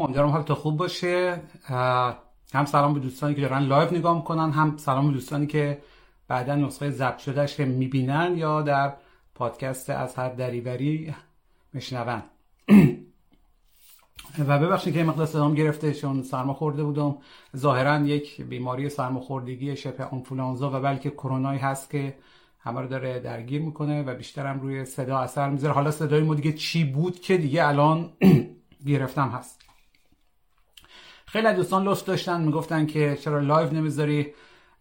امیدوارم حالت خوب باشه. هم سلام به دوستانی که دارن live نگاه می‌کنن هم سلام به دوستانی که بعدا نسخه ضبط شده‌ش می‌بینن یا در پادکست از هر دری وری میشنون. و ببخشید که مقدار صدام گرفته چون سرما خورده بودم. ظاهرا یک بیماری سرماخوردگی شبه آنفولانزا و بلکه کرونایی هست که همه رو داره درگیر می‌کنه و بیشتر هم روی صدا اثر می‌ذاره. حالا صدای ما دیگه چی بود که دیگه الان گرفتم هست. خیلی دوستان لطف داشتن می‌گفتن که چرا live نمی‌ذاری؟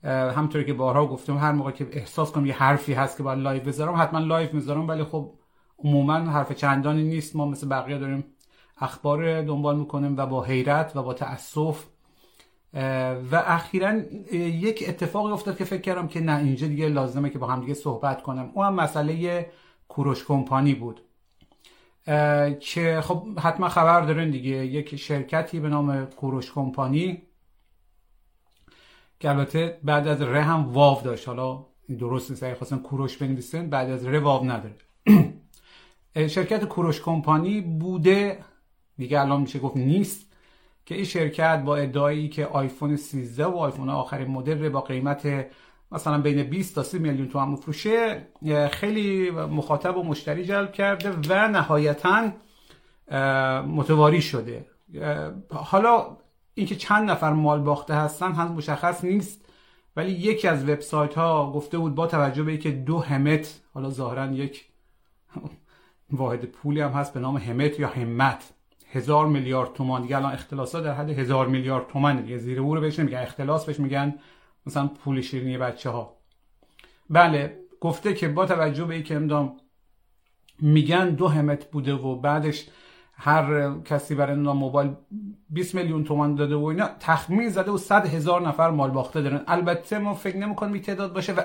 همونطوری که بارها گفتم هر موقع که احساس کنم یه حرفی هست که باید live بذارم حتما live می‌ذارم ولی خب عموما حرف چندانی نیست. ما مثل بقیه داریم اخبار دنبال می‌کنیم و با حیرت و با تاسف و اخیرا یک اتفاقی افتاد که فکر کردم که نه اینجا دیگه لازمه که با هم دیگه صحبت کنم اونم مسئله کوروش کمپانی بود. که خب حتما خبر دارین دیگه. یک شرکتی به نام کوروش کمپانی که البته بعد از ره هم واو داشت. حالا درست نیست. اگه خواستن کوروش بنویسن بعد از ره واو نداره. شرکت کوروش کمپانی بوده دیگه الان میشه گفت نیست که این شرکت با ادعایی که آیفون 13 و آیفون آخرین مدل با قیمت مثلا بین 20 تا 30 میلیون تومان مفروشه خیلی مخاطب و مشتری جلب کرده و نهایتا متواری شده. حالا اینکه چند نفر مال باخته هستن هم مشخص نیست ولی یکی از وبسایت ها گفته بود با توجه به اینکه دو همت حالا ظاهرا یک واحد پولی هم هست به نام همت یا همت. هزار میلیارد تومان. دیگه الان اختلاسات در حد هزار میلیارد تومان دیگه زیر او رو بهش نمیگن. اختلاس بهش میگن مثلا پول شیرینی بچه ها بله گفته که با توجه به اینکه امدام میگن دو همت بوده و بعدش هر کسی برای موبایل 20 میلیون تومان داده و اینا تخمین زده و 100 هزار نفر مال باخته دارن. البته ما فکر نمی‌کنم این تعداد باشه و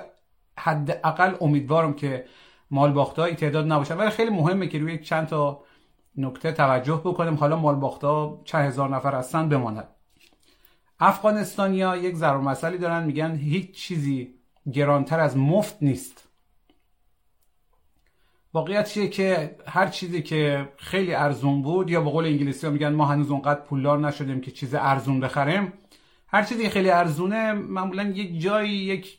حداقل امیدوارم که مال باخته های تعداد نباشه. ولی خیلی مهمه که روی چند تا نکته توجه بکنیم. حالا مال باخته چند هزار نفر هستن بماند. افغانستانیا یک ضرور مسئله دارن میگن هیچ چیزی گرانتر از مفت نیست. واقعیت چیه که هر چیزی که خیلی ارزون بود یا به قول انگلیسی ها میگن ما هنوز اونقدر پولدار نشدیم که چیز ارزون بخریم. هر چیزی خیلی ارزونه معمولا یک جایی یک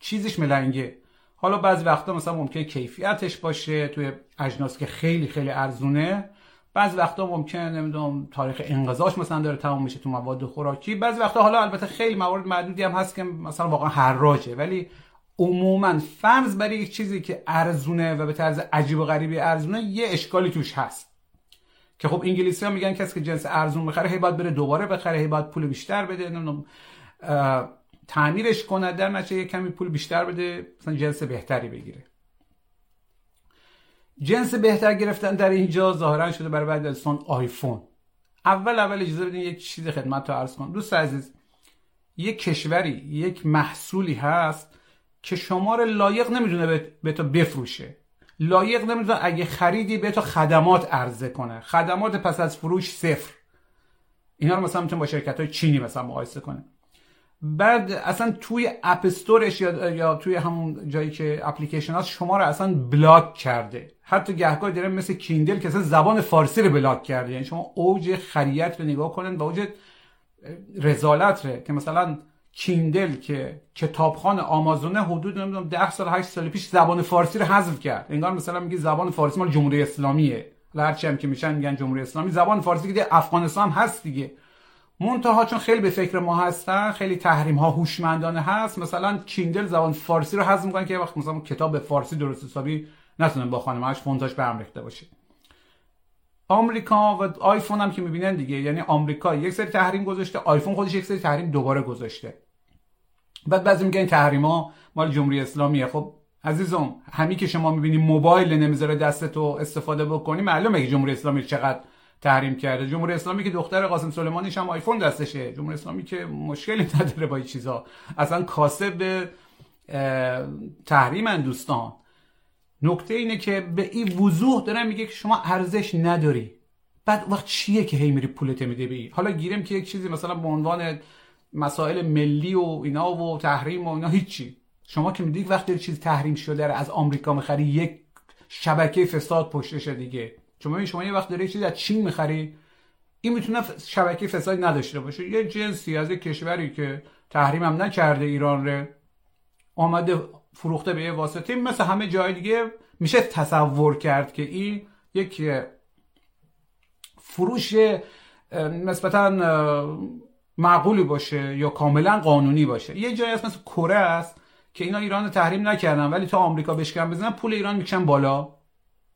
چیزش ملنگه. حالا بعضی وقتا مثلا ممکنه کیفیتش باشه توی اجناس که خیلی خیلی ارزونه. بعضی وقتا ممکنه نمی‌دونم تاریخ انقضاش مثلا داره تمام میشه تو مواد خوراکی. بعضی وقتا حالا البته خیلی موارد معدودی هم هست که مثلا واقعا حراجه. ولی عموما فرض برای یک چیزی که ارزونه و به طرز عجیب و غریبی ارزونه یه اشکالی توش هست. که خب انگلیسی ها میگن کسی که جنس ارزون بخره هی باید بره دوباره بخره هی باید پول بیشتر بده نمی‌دونم تعمیرش کنه در نتیجه کمی پول بیشتر بده مثلا جنس بهتری بگیره. جنس بهتر گرفتن در اینجا ظاهرا شده برای بعد از آیفون. اول اول اجازه بدین یک چیز خدمت رو عرض کنم. دوست عزیز یک کشوری یک محصولی هست که شما رو لایق نمی‌دونه به تو بفروشه. لایق نمی‌دونه اگه خریدی به تو خدمات عرضه کنه. خدمات پس از فروش صفر. اینا رو مثلا می‌تونه با شرکت های چینی مثلا مقایسه کنه بعد اصلا توی App Store ش یا, توی همون جایی که اپلیکیشن هست شما رو اصلا block کرده. حتی گهگاه داره مثل Kindle که اصلا زبان فارسی رو block کرده. یعنی شما اوج خریت رو نگاه کنن و اوج رزالت ره که مثلا کیندل که کتابخان آمازونه حدود نمی‌دونم 10 سال 8 سال پیش زبان فارسی رو حذف کرد. انگار مثلا میگه زبان فارسی مال جمهوری اسلامیه. هرچی هم که میشن میگن جمهوری اسلامی. زبان فارسی که افغانستان هست دیگه. منتها چون خیلی به فکر ما هستن خیلی تحریم ها هوشمندانه هست مثلا کیندل زبان فارسی رو حذف می‌کنن که وقت مثلا کتاب به فارسی درست حسابی نتونن با خانمش فونتاش برم ریخته باشه. آمریکا و آیفون هم که می‌بینن دیگه یعنی آمریکا یک سری تحریم گذاشته آیفون خودش یک سری تحریم دوباره گذاشته. بعد بعضی میگن تحریما مال جمهوری اسلامیه. خب عزیزم همین که شما می‌بینی موبایل نمی‌ذاره دستتو استفاده بکنی معلومه که جمهوری اسلامی چقدر تحریم کرده. جمهوری اسلامی که دختر قاسم سلیمانیش هم آیفون دستشه. جمهوری اسلامی که مشکلی نداره با این چیزا. اصلا کاسب تحریم دوستان. نکته اینه که به این وضوح دارم میگه که شما ارزش نداری. بعد وقت چیه که هی میری پولت میده به حالا گیرم که یک چیزی مثلا به عنوان مسائل ملی و اینا و تحریم و اینا هیچی. شما که می‌دید وقتی چیز تحریم شده از آمریکا می‌خری یک شبکه فساد پشتشه دیگه. شما شما یه وقت داری چیزی از چین می‌خری این می‌تونه شبکه فسادی نداشته باشه. یه جنسی از یک کشوری که تحریم هم نکرده ایران رو آمده فروخته به یه واسطه مثل همه جای دیگه میشه تصور کرد که این یک فروش نسبتا معقولی باشه یا کاملا قانونی باشه. یه جایی هست مثل کره است که اینا ایران تحریم نکردن ولی تا آمریکا بشکن بزنن پول ایران می‌کشن بالا.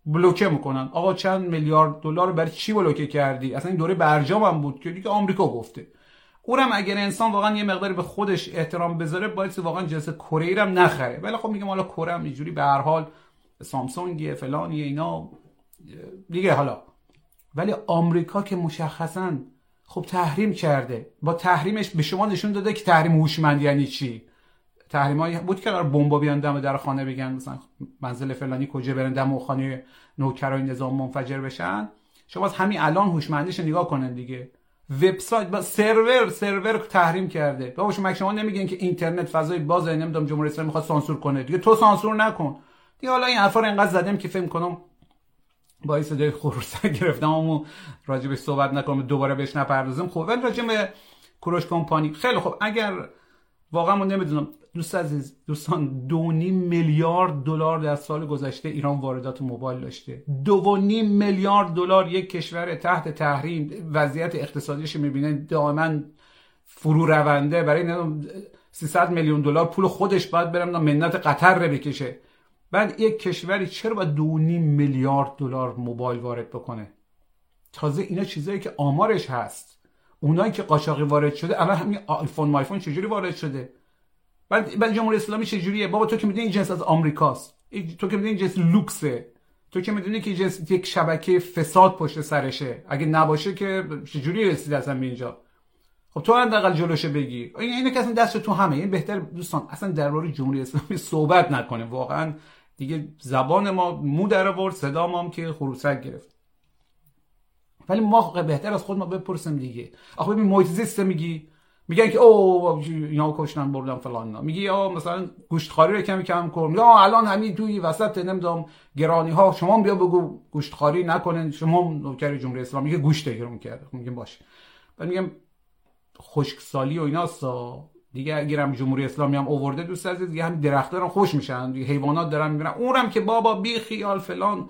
بلوکه می‌کنن. آقا چند میلیارد دلار برای چی بلوکه کردی؟ اصلا این دوره برجام هم بود که دیگه آمریکا گفته. اونم اگر انسان واقعا یه مقداری به خودش احترام بذاره باید واقعا جنس کره هم نخره. ولی خب میگم حالا کره هم اینجوری به هر حال سامسونگ فلانی اینا. دیگه حالا. ولی آمریکا که مشخصا خب تحریم کرده. با تحریمش به شما نشون داده که تحریم هوشمند یعنی چی؟ تحریم بود که بمب بیان دم در خانه بگن مثلا منزل فلانی کجا برن دم خانه نوکرای نظام منفجر بشن. شما از همین الان هوشمندیش نگاه کنن دیگه. وبسایت با سرور سرور تحریم کرده. بابا شما شما نمیگین که اینترنت فضای باز نمی‌دونم جمهوری اسلامی می‌خواد سانسور کنه. دیگه تو سانسور نکن. دیگه حالا این حرفا رو انقدر زدم که فکر کنم با صدای خروسا گرفتم. اما راجع به صحبت نکنم دوباره بهش نپردازم. خب ولی راجع به کوروش کمپانی خیلی خب اگر واقعا من نمی‌دونم. دوست عزیز دوستان دو میلیارد دلار در سال گذشته ایران واردات موبایل داشته. دو نیم میلیارد دلار یک کشور تحت تحریم. وضعیت اقتصادیش می‌بینه دائما فرو رونده برای 300 میلیون دلار پول خودش باید برم منت قطر رو بکشه. بعد یک کشوری چرا با دو نیم میلیارد دلار موبایل وارد بکنه؟ تازه اینا چیزایی که آمارش هست. اونایی که قاچاقی وارد شده الان همین آیفون مایفون چجوری وارد شده؟ بعد بعد جمهوری اسلامی چجوریه؟ بابا تو که می‌دونی این جنس از آمریکاست. تو که می‌دونی این جنس لوکسه. تو که می‌دونی که جنس یک شبکه فساد پشت سرشه. اگه نباشه که چجوری رسید اصلا اینجا؟ خب تو حداقل جلوشه بگی. این اینه که دست تو همه. این بهتر دوستان اصلا درباره جمهوری اسلامی صحبت نکنه. واقعا دیگه زبان ما مو در آورد صدا ما هم که خروسک گرفت. ولی ما بهتر از خود ما بپرسیم دیگه. آخه ببین محیط میگی. میگن که او اینا کشتن بردن فلان میگی آ مثلا گوشتخواری رو کمی کم کن. یا الان همین توی وسط نمی‌دونم گرانی ها شما بیا بگو گوشتخواری نکنن شما نوکر جمهوری اسلامی میگه گوشت گرون کرده. خب میگم باشه. بعد میگم خشکسالی و ایناستا دیگه اگرم جمهوری اسلامی هم اوورده دوست عزیز دیگه هم درختان خوش میشن. دیگه حیوانات دارن می‌بینن. اونم که بابا بی خیال فلان.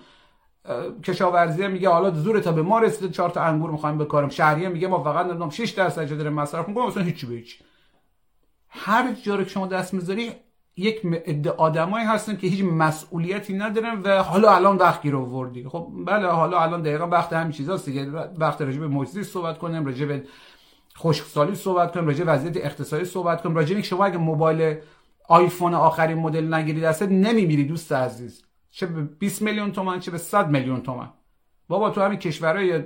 کشاورزی میگه حالا زور تا به ما رسیده چهار تا انگور می‌خوایم بکارم شهریه میگه ما فقط نمی‌دونم 6 درصد داره مصرف می‌کنم مثلا هیچی به هیچ. هر جا که شما دست می‌ذاری یک عده آدمایی هستن که هیچ مسئولیتی ندارن و حالا الان وقت گیر آوردی. خب بله حالا الان دقیقا وقت همین چیزاست دیگه. وقت راجع به موجزی صحبت کنیم راجع به خشکسالی صحبت کنیم راجع وضعیت اقتصادی صحبت کنیم. راجع شما اگه موبایل آیفون آخرین مدل نگیری دست نمیمیری دوست عزیز. چه به 20 میلیون تومن چه به 100 میلیون تومن. بابا تو همین کشورهای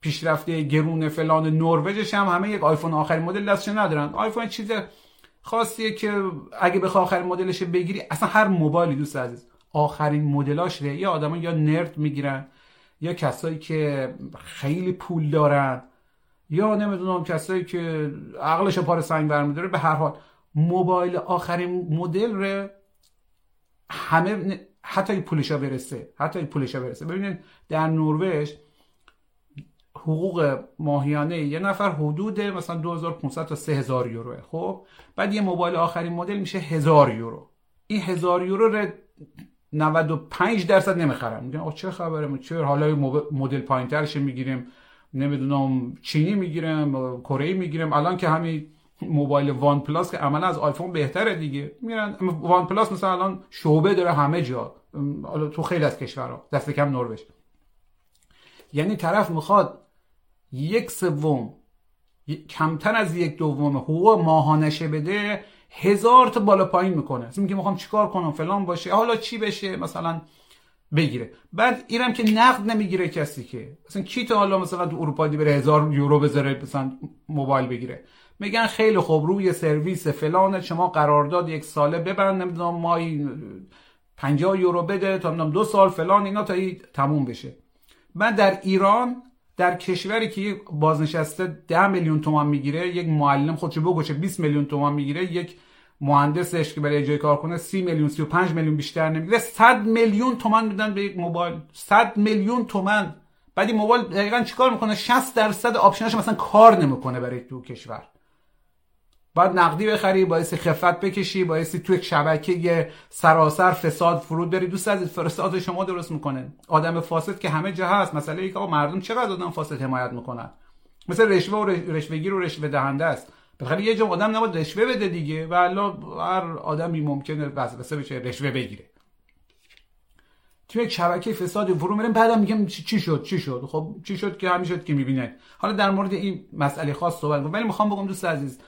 پیشرفته گرون فلان نروژش هم همه یک آیفون آخرین مدل دستش ندارن. آیفون چیز خاصیه که اگه بخوای آخرین مدلش بگیری اصلا هر موبایلی دوست عزیز آخرین مدلاش ره یا آدما یا نرد می‌گیرن یا کسایی که خیلی پول دارن یا نمی‌دونم کسایی که عقلش پار سنگ برمیداره. به هر حال موبایل آخرین مدل ره همه حتی پولشا برسه حتی پولشا برسه. ببینید در نروژ حقوق ماهیانه یه نفر حدود مثلا 2500 تا 3000 یوروه خب؟ بعد یه موبایل آخرین مدل میشه 1000 یورو. این 1000 یورو رو 95 درصد نمی‌خرن. میگن چه خبره چه حالا مدل پایینترش می‌گیریم. نمی‌دونم چینی می‌گیرم کره می‌گیرم. الان که همین موبایل OnePlus که عملا از آیفون بهتره دیگه. میرن OnePlus مثلا الان شعبه داره همه جا. حالا تو خیلی از کشورها. دست کم نروژ. یعنی طرف می‌خواد یک سوم کمتر از یک دوم حقوق ماهانشه بده هزار تا بالا پایین می‌کنه. مثل که می‌خوام چیکار کنم؟ فلان باشه. حالا چی بشه؟ مثلا بگیره. بعد اینم که نقد نمی‌گیره کسی که. مثلا کی تا حالا مثلا تو اروپا دی بره هزار یورو بذاره مثلا موبایل بگیره. میگن خیلی خوب روی سرویس فلان شما قرارداد یک ساله ببرن نمی‌دونم مای 50 یورو بده تا نمی‌دونم دو سال فلان اینا تا تموم بشه. من در ایران در کشوری که بازنشسته 10 میلیون تومان می‌گیره یک معلم خودشو بگوشه 20 میلیون تومان می‌گیره یک مهندسش که برای اجرای کار کنه 30 میلیون 35 میلیون بیشتر نمی‌گیره 100 میلیون تومان میدن به یک موبایل. 100 میلیون تومان. بعد این موبایل دقیقا چیکار می‌کنه؟ 60 درصد آپشناش مثلا کار نمی‌کنه برای تو کشور. بعد نقدی بخری باعث خفت بکشی باعث تو یک شبکه سراسر فساد فرود بری. دوست از فرستاد شما درست می‌کنه. آدم فاسد که همه جا هست. مسئله ای که مردم چقدر آدم فاسد حمایت می‌کنن؟ مثل رشوه و رشوهگیر و رشوه دهنده است. بخاطر یه جا آدم نباید رشوه بده دیگه. و هر آدمی ممکنه وسوسه بشه رشوه بگیره. تو یک شبکه فساد فرو میرن بعدم میگم چی شد؟ چی شد؟ خب چی شد که همین شد که می‌بینه؟ حالا در مورد این مسئله خاص صحبت ولی می‌خوام بگم دوست عزیز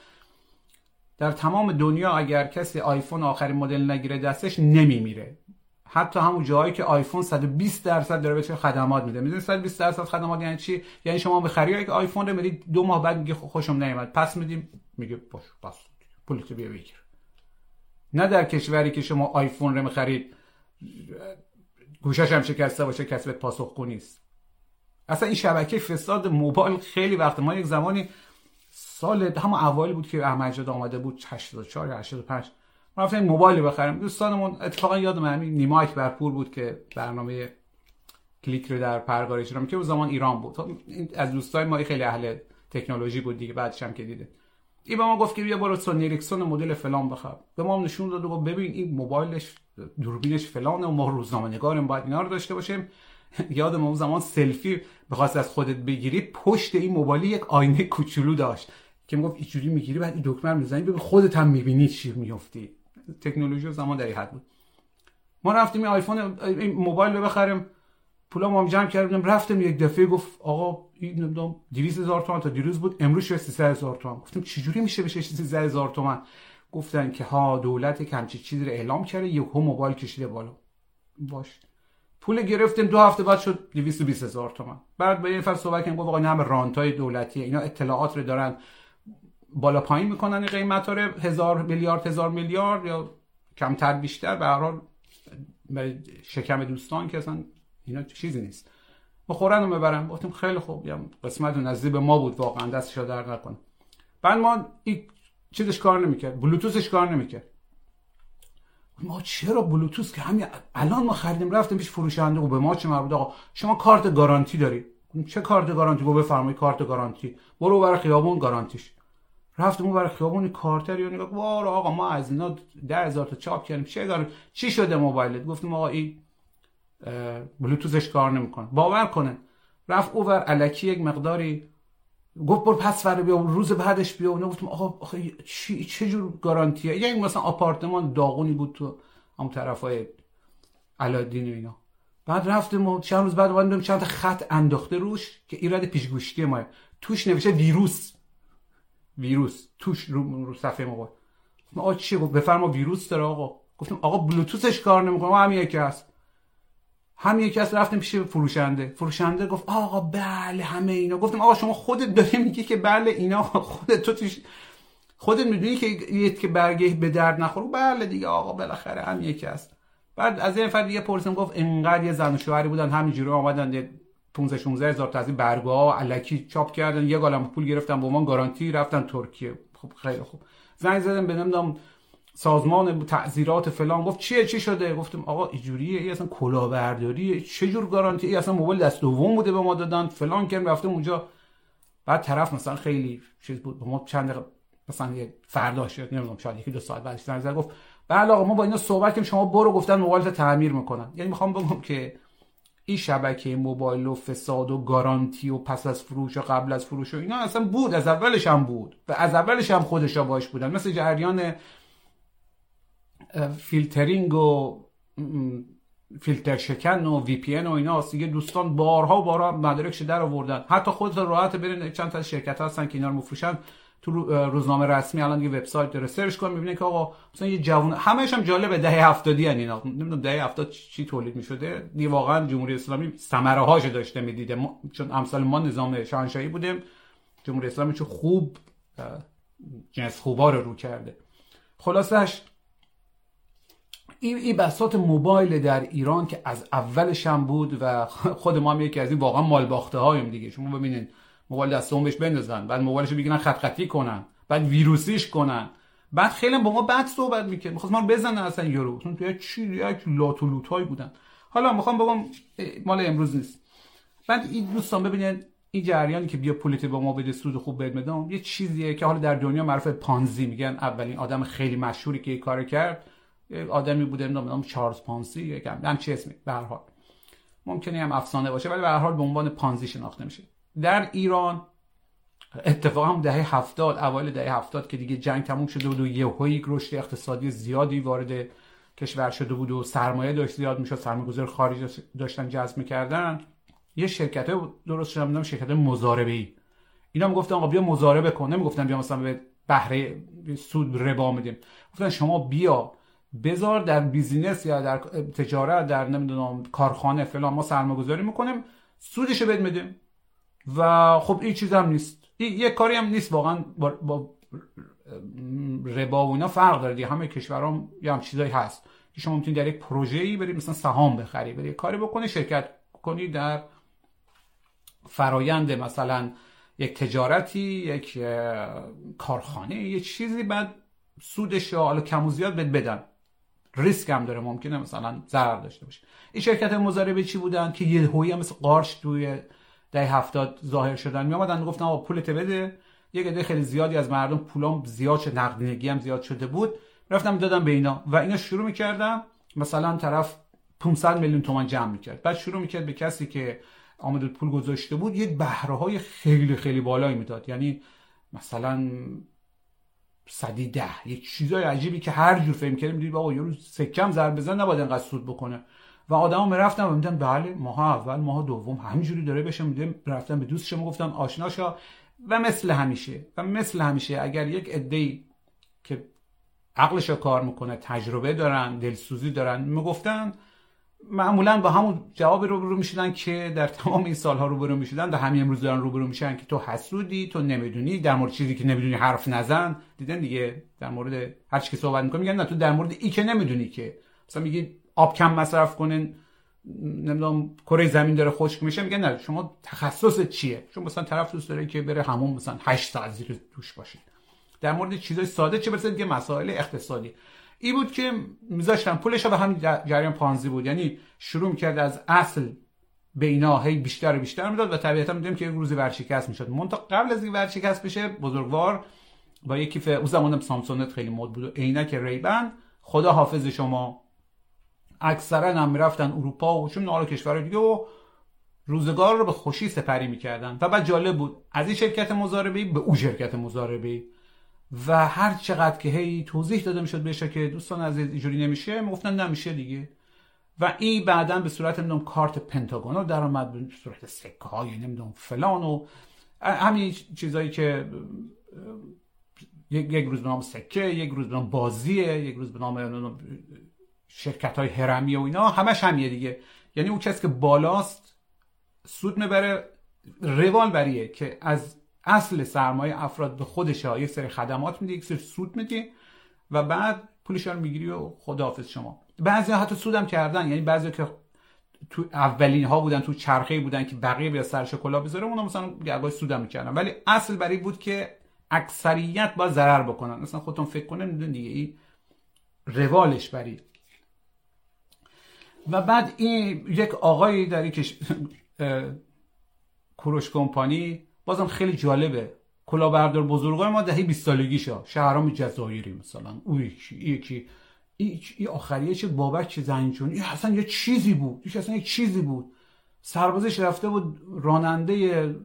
در تمام دنیا اگر کسی آیفون آخرین مدل نگیره دستش نمیمیره. حتی همون جایی که آیفون 120 درصد داره بهش خدمات میده. می‌دونید 120 درصد خدمات یعنی چی؟ یعنی شما به خرید یک آیفون رو می‌دید دو ماه بعد میگه خوشم نمیاد پس میدیم میگه باش پس پولتو بیا بگیر. نه در کشوری که شما آیفون رو می‌خرید گوشش هم شکسته باشه کسی به پاسخگو نیست. اصلا این شبکه فساد موبایل خیلی وقت ما یک زمانی سال همون اوایل بود که احمد آمده بود 84 یا 85 ما رفتیم موبایل بخریم. دوستانمون اتفاقا یادم همین نیما اکبرپور بود که برنامه کلیک رو در پرگار رو که اون زمان ایران بود. خب، از دوستای ما خیلی اهل تکنولوژی بود دیگه بعدش هم که دیده. این به ما گفت که بیا برو سونی اریکسون مدل فلان بخر به ما نشون داد و ببین این موبایلش دوربینش فلانه و ما روزنامه نگاریم باید اینا رو داشته باشیم. یادم اون زمان سلفی بخواست از خودت بگیری پشت این موبایل یک آینه کوچولو داشت. که می‌گفت اینجوری می‌گیری بعد این دکمه می‌زنی ببین خودت هم می‌بینی چی میفتی تکنولوژی زمان در حد بود. ما رفتیم این آیفون این موبایل رو بخریم پولا ما جمع کردیم رفتیم یک دفعه گفت آقا این نمی‌دونم 200 هزار تومان تا دیروز بود امروز شده 300 هزار تومان. گفتم چجوری میشه بشه 300 هزار تومان؟ گفتن که ها دولت که همچی چیزی رو اعلام کرده یهو موبایل کشیده بالا. باش. پول گرفتیم دو هفته بعد شد 220 هزار تومان. بعد به این فصل صحبت کردیم گفت آقا این همه رانتای دولتی اینا اطلاعات رو دارن. بالا پایین می‌کنن قیمت رو هزار میلیارد هزار میلیارد یا کمتر بیشتر. به هر حال شکم دوستان که اصلا اینا چیزی نیست. بخورن رو ببرن گفتیم خیلی خوب. یا قسمت نزدیک ما بود واقعا. دستش در نکنه. بعد ما این چیزش کار نمی‌کرد. بلوتوثش کار نمی‌کرد. ما چرا بلوتوث که همین الان ما خریدیم رفتیم پیش فروشنده. و به ما چه مربوط؟ آقا شما کارت گارانتی داری. چه کارت گارانتی؟ گفت بفرمایید کارت گارانتی. برو برای خیابون گارانتیش. رفتم اون برای خیابون کارتر یا نگاه وار آقا ما از اینا ده هزار تا چاپ کردیم. چه داره چی شده موبایلت؟ گفتم آقا این بلوتوثش کار نمی‌کنه. باور کنه. رفت اوور الکی یک مقداری گفت برو پس فردا بیا روز بعدش بیا. اون گفتم آقا آخه چی چه جور گارانتیه؟ یعنی مثلا آپارتمان داغونی بود تو هم طرفای علادین و اینا. بعد رفتیم و چند روز بعد اومدیم چند تا خط انداخته روش که ایراد پیشگوشتی ما. توش نوشته ویروس. ویروس. توش رو, رو صفحه موبایل آقا چی؟ گفت بفرما ویروس داره آقا. گفتم آقا بلوتوثش کار نمی‌کنه. همین یکی هست همین یکی هست رفتیم پیش فروشنده. فروشنده گفت آقا بله همه اینا. گفتم آقا شما خودت داری میگی که بله اینا؟ خودت تو توش خودت می‌دونی که یه که برگه به درد نخوره؟ بله دیگه آقا بالاخره هم یکی هست بعد از این فرد یه پرسیم گفت انقدر یه زن و شوهری بودن همینجوری آمدن 15 16 هزار تا از این برگا علکی چاپ کردن. یه گالم پول گرفتن به عنوان گارانتی رفتن ترکیه. خب خیلی خوب. زنگ زدم به نمی‌دونم سازمان تعذیرات فلان. گفت چیه؟ چی شده؟ گفتم آقا اینجوریه ای اصلا کلاهبرداریه چه جور گارانتی؟ ای اصلا موبایل دست دوم بوده به ما دادن. فلان کردم رفتم اونجا. بعد طرف مثلا خیلی چیز بود. به ما چند دقیقه مثلا یه فردا شد نمی‌دونم شاید یکی دو ساعت بعدش زنگ زد. گفت بله آقا ما با اینا صحبت کردیم شما برو. گفتن موبایل تعمیر می‌کنن. یعنی می‌خوام بگم که این شبکه موبایل و فساد و گارانتی و پس از فروش و قبل از فروش و اینا اصلا بود از اولش هم بود و از اولش هم خودشون باش بودن. مثل جریان فیلترینگ و فیلتر شکن و VPN و اینا دیگه دوستان بارها و بارها مدارکش در آوردن. حتی خودت راحت برین چند تا شرکت هستن که اینا رو مفروشن تو روزنامه رسمی الان دیگه وبسایت داره. search کن می‌بینه که آقا مثلا یه جوون همه‌ش هم جالبه. دهه 70 ان اینا نمی‌دونم دهه 70 چی تولید می‌شده. دی واقعا جمهوری اسلامی ثمره هاشو داشته می‌دیده. ما چون امثال ما نظام شاهنشاهی بودیم. جمهوری اسلامی چه خوب جنس خوبا رو رو کرده. خلاصش این ای بساط موبایل در ایران که از اولش هم بود و خود ما هم یکی از این واقعا مال باخته هایم دیگه. شما ببینید موبایل دستمون بهش بندازن. بعد موبایلشو بگیرن خط خطی کنن. بعد ویروسیش کنن. بعد خیلی با ما بد صحبت می‌کرد. می‌خواست ما رو بزنن اصلا یورو تو چی؟ یک لات و لوتای بودن. حالا می‌خوام بگم مال امروز نیست. بعد این دوستان ببینید این جریانی که بیا پولت با ما بده سود خوب بد بدم یه چیزیه که حالا در دنیا معروف پانزی. میگن اولین آدم خیلی مشهوری که این کار کرد آدمی بوده نمی‌دونم چارلز پانزی یکم هم چه اسمی به هر حال. ممکنه هم افسانه باشه ولی به هر حال به عنوان پانزی شناخته میشه. در ایران اتفاقا دهه هفتاد اوایل دهه هفتاد که دیگه جنگ تموم شده بود و یهویی رشد اقتصادی زیادی وارد کشور شده بود و سرمایه داشت زیاد می‌شد. سرمایه‌گذار خارج داشتن جذب می‌کردن. یه شرکت درست شدن بودم شرکت مزاربه ای اینا هم گفتن آقا بیا مزاربه کن. نمی‌گفتن بیا مثلا به بهره سود ربا میدیم. گفتن شما بیا بذار در بیزینس یا در تجارت در نمی‌دونم کارخانه فلان ما سرمایه گذاری می‌کنیم سودش بد میدیم. و خب این چیز هم نیست. این یه کاری هم نیست واقعا. با, با ربا و اینا فرق داره دیگه. همه کشورها یه هم چیزایی هست. که شما می‌تونید در یک پروژه ای برید مثلا سهام بخری برید کاری بکنی شرکت کنی در فرایند مثلا یک تجارتی یک کارخانه یه چیزی. بعد سودش حالا کم و زیاد بد بدن. ریسک هم داره. ممکنه مثلا ضرر داشته باشه. این شرکت مزاربه چی بودن؟ که یه هویی مثل قارش توی ده هفتاد ظاهر شدن. می آمدن گفتن آقا پولت بده. یه عده خیلی زیادی از مردم پولام زیاد شد نقدینگی هم زیاد شده بود. رفتم دادم به اینا و اینا شروع می‌کردم. مثلا طرف 500 میلیون تومان جمع می‌کرد. بعد شروع می‌کرد به کسی که آمده پول گذاشته بود یک بهره های خیلی خیلی بالایی می‌داد. یعنی مثلا صدی ده. یک چیزای عجیبی که هر جور فهم کردیم دیدی یه روز سکم ضرب بزن نباید انقدر سود بکنه. و آدما می‌رفتم و میدن بله ماه اول ماه دوم همینجوری داره بشه میدم رفتم به دوست شما گفتم آشناشا و مثل همیشه و مثل همیشه اگر یک عده که عقلش کار می‌کنه تجربه دارن دلسوزی دارن می‌گفتن معمولا با همون جواب رو برو می‌شدن که در تمام این سالها رو برو می‌شدن در همین امروز دارن رو برو میشن که تو حسودی تو نمی‌دونی در مورد چیزی که نمی‌دونی حرف نزن. دیدن دیگه در مورد هر چی که صحبت می‌کنه میگن نه تو در مورد ای که نمی‌دونی که. مثلا میگی آب کم مصرف کنین نمی‌دونم کره زمین داره خشک میشه میگن نه شما تخصص چیه؟ چون مثلا طرف دوست داره که بره همون مثلا 8 ساعت زیر توش باشه. در مورد چیزای ساده چه برسه؟ دیگه مسائل اقتصادی. ای بود که میذاشتن پولش به همین جریان پانزی بود. یعنی شروع می‌کرد از اصل به اینا هی بیشتر و بیشتر می‌داد و طبیعتا می‌دونیم که روزی ورشکست می‌شد. مونتا قبل از اینکه ورشکست بشه بزرگوار با یکی کیف اون زمان سامسونت خیلی مد بود و عینک ریبن. خدا حافظ شما. اکثرا هم می‌رفتن اروپا و چون نهار کشور دیگه و روزگار رو به خوشی سپری می‌کردن. و بعد جالب بود از این شرکت مزاربه به اون شرکت مزاربه و هر چقدر که هی توضیح داده می‌شد بهش که دوستان از اینجوری نمیشه؟ می‌گفتن نمیشه دیگه. و این بعدا به صورت نمی‌دونم کارت پنتاگون در اومد به صورت سکه های نمی‌دونم فلان و همین چیزایی که یک روز به نام سکه یک روز به نام بازیه یک روز به نام شرکت های هرمی و اینا همش همیه دیگه. یعنی اون کسی که بالاست سود می‌بره روال بریه که از اصل سرمایه افراد به خودش یک سری خدمات میده یک سری سود میده و بعد پولش رو می‌گیری و خداحافظ شما. بعضی ها حتی سودم کردن. یعنی بعضی که تو اولین ها بودن تو چرخه بودن که بقیه به سرش کلا بذاره اونا مثلا گرگاه سودم می‌کردن. ولی اصل برای بود که اکثریت با ضرر بکنن. مثلا خودتون فکر کنه میدون دیگه این روالش بری و بعد این یک آقایی در یک کوروش کمپانی بازم خیلی جالبه. کلاهبردار بزرگان ما دهه 20 سالگیشا شهرام جزایری مثلا. او یکی یکی. این آخریه چه بابک چه این اصلا یه چیزی بود. این اصلا یه چیزی بود. سربازش رفته بود راننده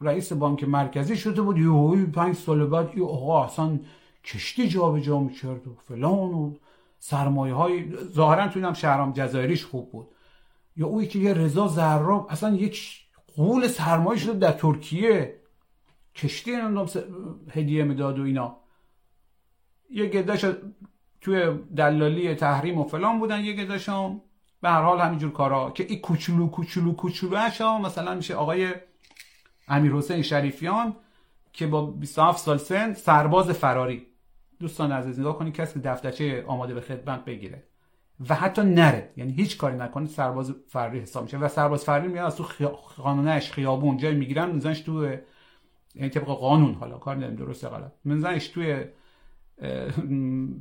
رئیس بانک مرکزی شده بود. یه پنج سال بعد این آقا اصلا کشتی جا جا می‌کرد و فلان و سرمایه های ظاهرا تو اینم شهرام جزایریش خوب بود. یا اوی که یه رضا زراب اصلا یک قول سرمایه شده در ترکیه. کشتی هدیه می‌داد و اینا. یه گداش توی دلالی تحریم و فلان بودن یه گداش هم. به هر حال همینجور کارا. که این کوچولو کوچولو کوچولو هم مثلا میشه آقای امیر حسین شریفیان که با 27 سال سن سرباز فراری. دوستان عزیز نگاه کنید کسی دفترچه آماده به خدمت بگیره و حتی نره یعنی هیچ کاری نکنه سرباز فراری حساب میشه و سرباز فراری میاد از تو خانونهش خیابون جای می‌گیرن میزنش تو یعنی طبق قانون حالا کار نداریم درسته غلط. میزنش توی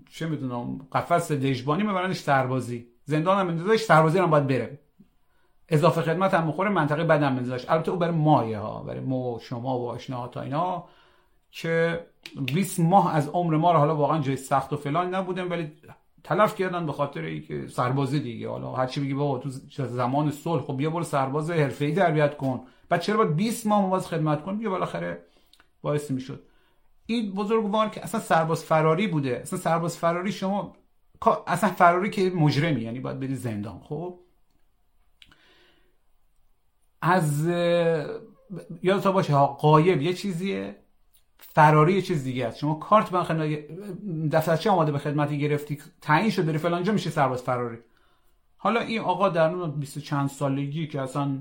چه می‌دونم قفس دژبانی میبرنش سربازی. زندان هم میندازش سربازی هم باید بره. اضافه خدمت هم می‌خوره منطقه بدم بنزاش البته او برای مایه ها برای مو شما و آشنا تا اینا که 20 ماه از عمر ما رو حالا واقعا جای سخت و فلان نبودیم ولی تلف کردن به خاطر اینکه سربازی دیگه. حالا هر چی بگی بابا تو زمان صلح خب بیا برو سرباز حرفه‌ای تربیت کن. بعد چرا باید 20 ماه مواز خدمت کن بیا بالاخره باعث می‌شد. این بزرگوار که اصلا سرباز فراری بوده. اصلا سرباز فراری شما اصلا فراری که مجرمی یعنی باید بری زندان. خب؟ از یادتا باشه ها قایب یه چیزیه. فراری چیز دیگه است. شما کارت من خدمت دفترچه آماده به خدمتی گرفتی تعیین شد بری فلانجا میشه سرباز فراری. حالا این آقا در نون 20 چند سالگی که اصلا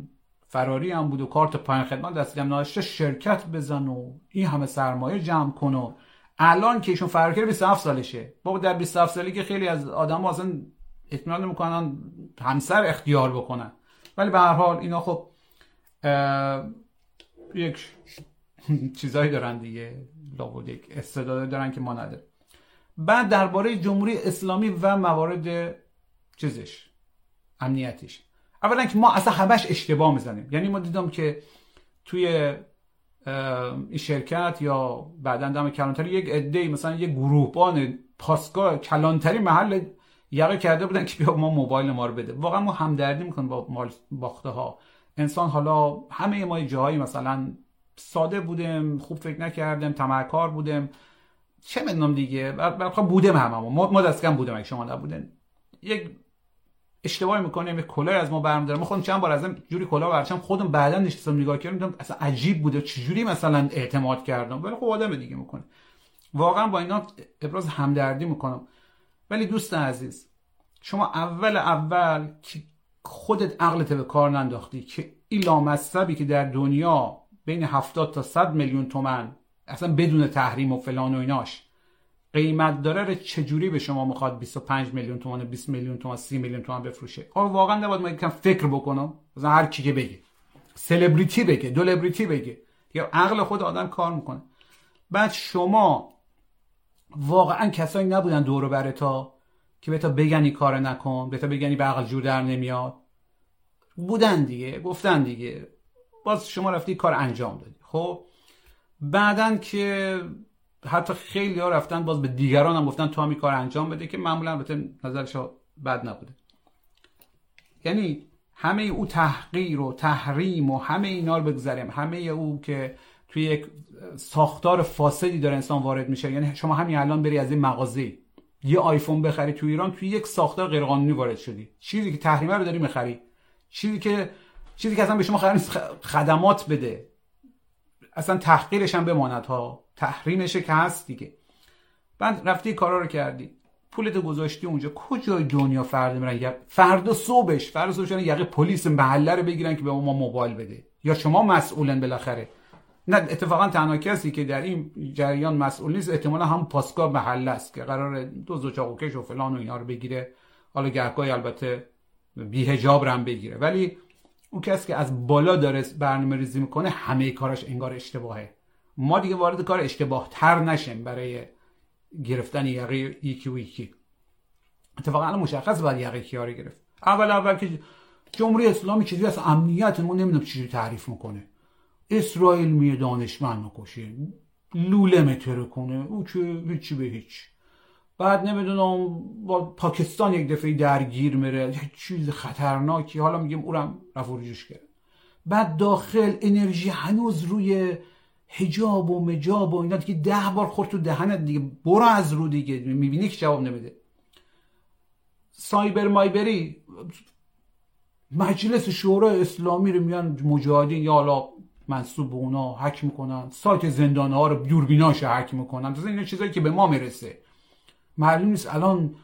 فراری هم بود و کارت پایین خدمت دستی هم نداشته شرکت بزن و این همه سرمایه جمع کن و الان که ایشون فراری کرده 27 سالشه. بابا در 27 سالگی خیلی از آدم اصلا اطمینان نمی‌کنن همسر اختیار بکنن. ولی به هر حال اینا خب یک چیزایی دارن دیگه. لابد یک استعداد دارن که ما نداریم. بعد درباره جمهوری اسلامی و موارد چیزش امنیتش اولا که ما اصلا همش اشتباه می‌زنیم. یعنی ما دیدم که توی این شرکت یا بعدا دم کلانتری یک عده مثلا یک گروهبان پاسگاه کلانتری محل یقه کرده بودن که بیا ما موبایل ما رو بده. واقعا ما همدردی می‌کنیم با باخته ها انسان حالا همه ما جاهایی مثلا ساده بودم خوب فکر نکردم تمرکار بودم. چه می‌دونم دیگه؟ خب بودم همه ما. ما دست کم بودم اگه شما نبودن یک اشتباهی می‌کنیم یک کلاه از ما برمیداره. ما خودم چند بار از جوری کلاه برچم خودم بعدا نشستم نگاه کردم اصلا عجیب بوده. چجوری مثلا اعتماد کردم؟ ولی خب آدم دیگه می‌کنه. واقعا با اینا ابراز همدردی می‌کنم. ولی دوست عزیز شما اول اول که خودت عقلت به کار ننداختی که این لامصبی که در دنیا بین 70 تا 100 میلیون تومن اصلا بدون تحریم و فلان و ایناش. قیمت داره چجوری به شما می‌خواد 25 میلیون تومان 20 میلیون تومان 30 میلیون تومان بفروشه؟ آقا واقعا نباید ما یکم فکر بکنم. مثلا هر کی که بگه. سلبریتی بگه دولبریتی بگه. یا عقل خود آدم کار می‌کنه. بعد شما واقعا کسایی نبودن دور بر تا که بهتا بگنی کار نکن بهتا بگنی به عقل جور در نمیاد. بودن دیگه گفتن دیگه. باز شما رفتی کار انجام دادی. خب بعدن که حتی خیلی ها رفتن باز به دیگران هم گفتن تو همی کار انجام بده که معمولا البته نظرش بد نبوده. یعنی همه او تحقیر و تحریم و همه اینا رو بگذاریم همه او که توی یک ساختار فاسدی داره انسان وارد میشه. یعنی شما همین الان بری از این مغازه یه آیفون بخری تو ایران توی یک ساختار غیرقانونی وارد شدی. چیزی که تحریمه رو داری می‌خری. چیزی که چیزی که اصلا به شما خدمات بده. اصلا تحقیرش هم بماند ها. تحریمشه که هست دیگه. بعد رفتی کارا رو کردی. پولت گذاشتی اونجا. کجای دنیا فرد میرن؟ فردا صبحش. فردا صبحش یقه پلیس محله رو بگیرن که به ما موبایل بده. یا شما مسئولن بالاخره. نه اتفاقا تنها کسی که در این جریان مسئول نیست. احتمالا هم پاسگاه محله است که قرار دو زوچاقوکش و فلان و اینا رو بگیره. حالا گهگاهی البته بی هجاب هم بگیره. ولی اون کسی که از بالا داره برنامه ریزی می‌کنه همه کاراش انگار اشتباهه. ما دیگه وارد کار اشتباه تر نشیم برای گرفتن یقه یکی و یکی. اتفاقا الان مشخص باید یقه کیاری گرفت. اول اول که جمهوری اسلامی چیزی از امنیت ما نمی‌دونم چیزی تعریف می‌کنه. اسرائیل میه دانشمند می‌کشه لوله متره کنه. او که هیچی به هیچ. بعد نمی‌دونم با پاکستان یک دفعه درگیر میره. یک چیز خطرناکی. حالا میگیم اورم رفع رجوش کرد بعد داخل انرژی هنوز روی هجاب و مجاب و اینا دیگه ده بار خورد تو دهنت دیگه. برو از رو دیگه. می‌بینی که جواب نمیده. سایبر مایبری مجلس شورای اسلامی رو میان مجاهدین یا حالا منصوب به اونا حک می‌کنن. سایت زندانه ها رو دوربیناش حک می‌کنن. اینا چیزایی که به ما می‌رسه. معلوم نیست. الان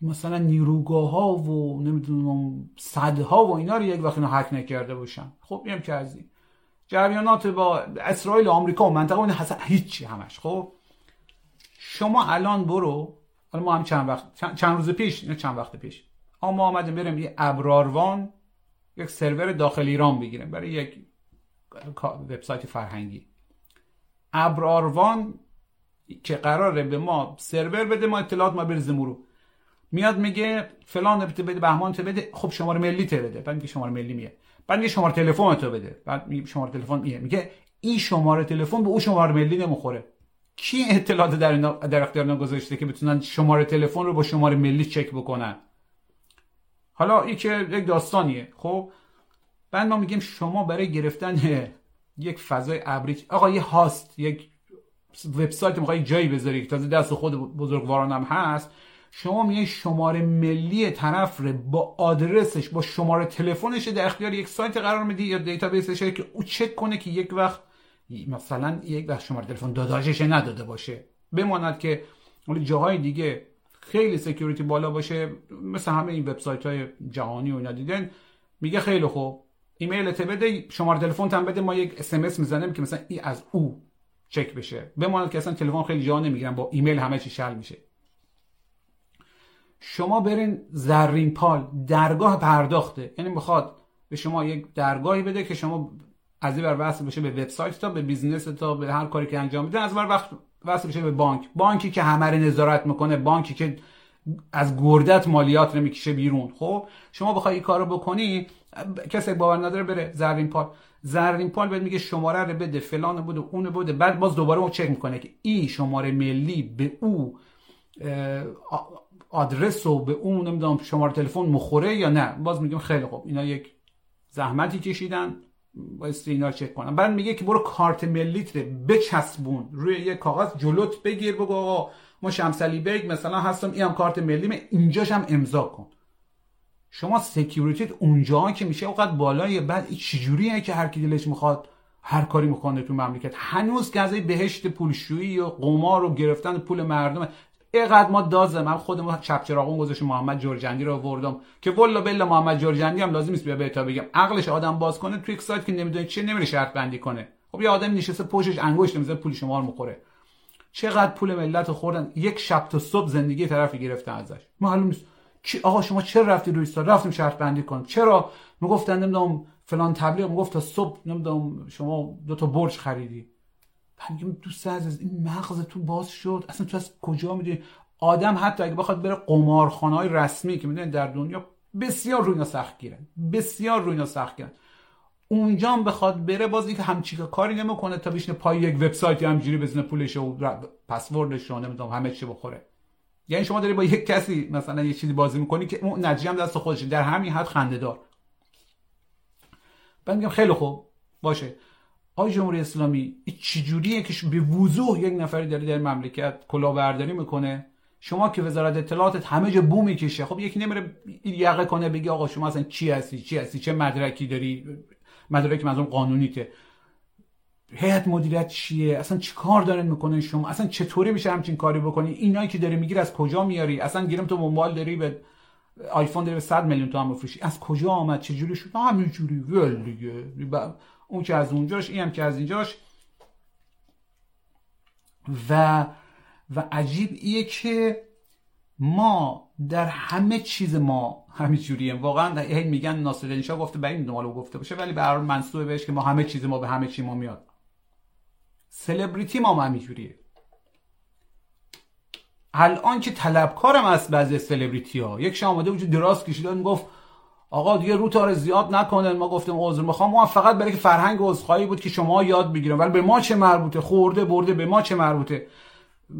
مثلا نیروگاه ها و نمی‌دونم صدها و اینا رو یک وقت حک نکرده باشن. خب میم که از این. جریانات با اسرائیل و آمریکا و منطقه اون هیچی همش. خب شما الان برو. حالا ما هم چند وقت چند روز پیش نه چند وقت پیش. اما آمدیم بریم یه ابراروان یک سرور داخل ایران بگیریم برای یک وبسایت فرهنگی. ابراروان که قراره به ما سرور بده ما اطلاعات ما بریزیم رو. میاد میگه فلان بده بهمان بده. خب شماره ملی ته بده. بعد میگه شماره ملی میه. بعد میگه شماره تلفن تو بده. بعد میگه شماره تلفن میه. میگه این شماره تلفن به اون شماره ملی نمی‌خوره. کی اطلاعات در در اختیار گذاشته که بتونن شماره تلفن رو با شماره ملی چک بکنن؟ حالا این که یک داستانیه. خب بعد ما میگیم شما برای گرفتن یک فضای ابری آقا یه هاست. یک وبسایت می‌خوای جایی بذاری که تازه دست خود بزرگواران هم هست شما میای شماره ملی طرف رو با آدرسش با شماره تلفنش در اختیار یک سایت قرار میدی یا دیتابیسش که او چک کنه که یک وقت مثلا یک وقت شماره تلفن داداشش نداده باشه. بماند که ولی جاهای دیگه خیلی security بالا باشه مثل همه این وبسایت های جهانی و اینا دیدن میگه خیلی خوب. ایمیل بده شماره تلفن هم بده ما یک اس ام اس می‌زنیم که مثلا این از او چک بشه. بماند که اصلا تلفن خیلی جا نمی‌گیرن با ایمیل همه چی شل میشه. شما برین زرین پال درگاه پرداخته. یعنی می‌خواد به شما یک درگاهی بده که شما از این بر وصل بشه به وبسایت تا به business تا به هر کاری که انجام میده از بر وقت وصل بشه به بانک. بانکی که همه رو نظارت می‌کنه بانکی که از گرده‌ت مالیات رو می‌کشه بیرون. خب شما بخوای این کارو بکنی کسی باور نداره بره زرین پال. زرین پال بهت میگه شماره رو بده فلان بوده اون بوده بعد باز دوباره اون چک می‌کنه که این شماره ملی به او آدرس و به اون نمی‌دونم شماره تلفن می‌خوره یا نه. باز میگم خیلی خوب. اینا یک زحمتی کشیدن بایستی اینا چک کنم بعد میگه که برو کارت ملیت رو بچسبون. روی یه کاغذ جلوت بگیر بگو آقا ما شمسلی بیگ مثلا هستم این هم کارت ملی اینجاش هم امضا کن. شما security ت اونجا که میشه اونقدر بالاست بعد چجوریه که هر کی دلش می‌خواد هر کاری می‌کنه تو مملکت؟ هنوز که بهشت پولشویی و قمار و گرفتن پول مردم. اینقدر ما دازه من خودم چپ چراغون گذاشت محمد جرجندی رو آوردم. که والله بلا محمد جرجندی هم لازم نیست بیا بهتا بگم. عقلش آدم باز کنه توی یک سایت که نمی‌دونه چه نمیره شرط بندی کنه. خب یه آدم نشسته پشتش انگشت می‌زنه پول شما رو می‌خوره. چقدر پول ملت خوردن. یک شب تا صبح زندگی طرفی گرفتن ازش. معلوم نیست. آقا شما چرا رفتی روی سایت رفتیم شرط بندی کنیم. چرا؟ می‌گفتن نمی‌دونم فلان تبلیغ. می‌گفت تا صبح نمی‌دونم شما دو تا برج خریدی. میگم دوست عزیز این مغز تو باز شد. اصلا تو از کجا می‌دونی؟ آدم حتی اگه بخواد بره قمارخانه های رسمی که می‌دونی در دنیا بسیار روی سخت گیرن بسیار روی سخت گیرن اونجا هم بخواد بره باز اینکه همچی کاری نمی‌کنه تا بشینه پای یک وبسایت همجوری بزنه پولش و پسوردش رو نمی‌دونم همه چی بخوره. یعنی شما داری با یک کسی مثلا یه چیزی بازی می‌کنی که اون نتیجه هم دست خودشه. در همین حد خنده دار بعد میگم خیلی خوب. باشه. آی جمهوری اسلامی چجوریه که به وضوح یک نفری داره در مملکت کلاهبرداری می‌کنه؟ شما که وزارت اطلاعاتت همه جا بو می‌کشه. خب یکی نمیره یقه کنه بگی آقا شما اصلا چی هستی؟ چی هستی؟ چه مدرکی داری؟ مدرک منظورم قانونیته هیئت مدیریت چیه؟ اصلا چی کار دارن می‌کنن شما؟ اصلا چطوری میشه همچین کاری بکنی؟ اینایی که داری میگیر از کجا میاری؟ اصلا گیرم تو موبایل داری به آیفون داری به 100 میلیون تومن بفروشی از کجا آمد؟ چه جوری شد؟ همینجوری. ول دیگه. اون که از اونجاش این هم که از اینجاش. و و عجیب ایه که ما در همه چیز ما همه جوریم واقعا هی میگن ناصر شاه گفته به این مالو گفته باشه ولی به هر منصوبه بهش که ما همه چیز ما به همه چی ما میاد. سلبریتی ما همه جوریه الان که طلبکارم از بعضی سلبریتی ها یک شما آمده وجود دراز کشیدن گفت آقا دیگه رو تاره زیاد نکنن. ما گفتیم عذر می‌خوام. ما فقط برای که فرهنگ عذرخواهی بود که شما یاد بگیرن ولی به ما چه مربوطه؟ خورده برده به ما چه مربوطه؟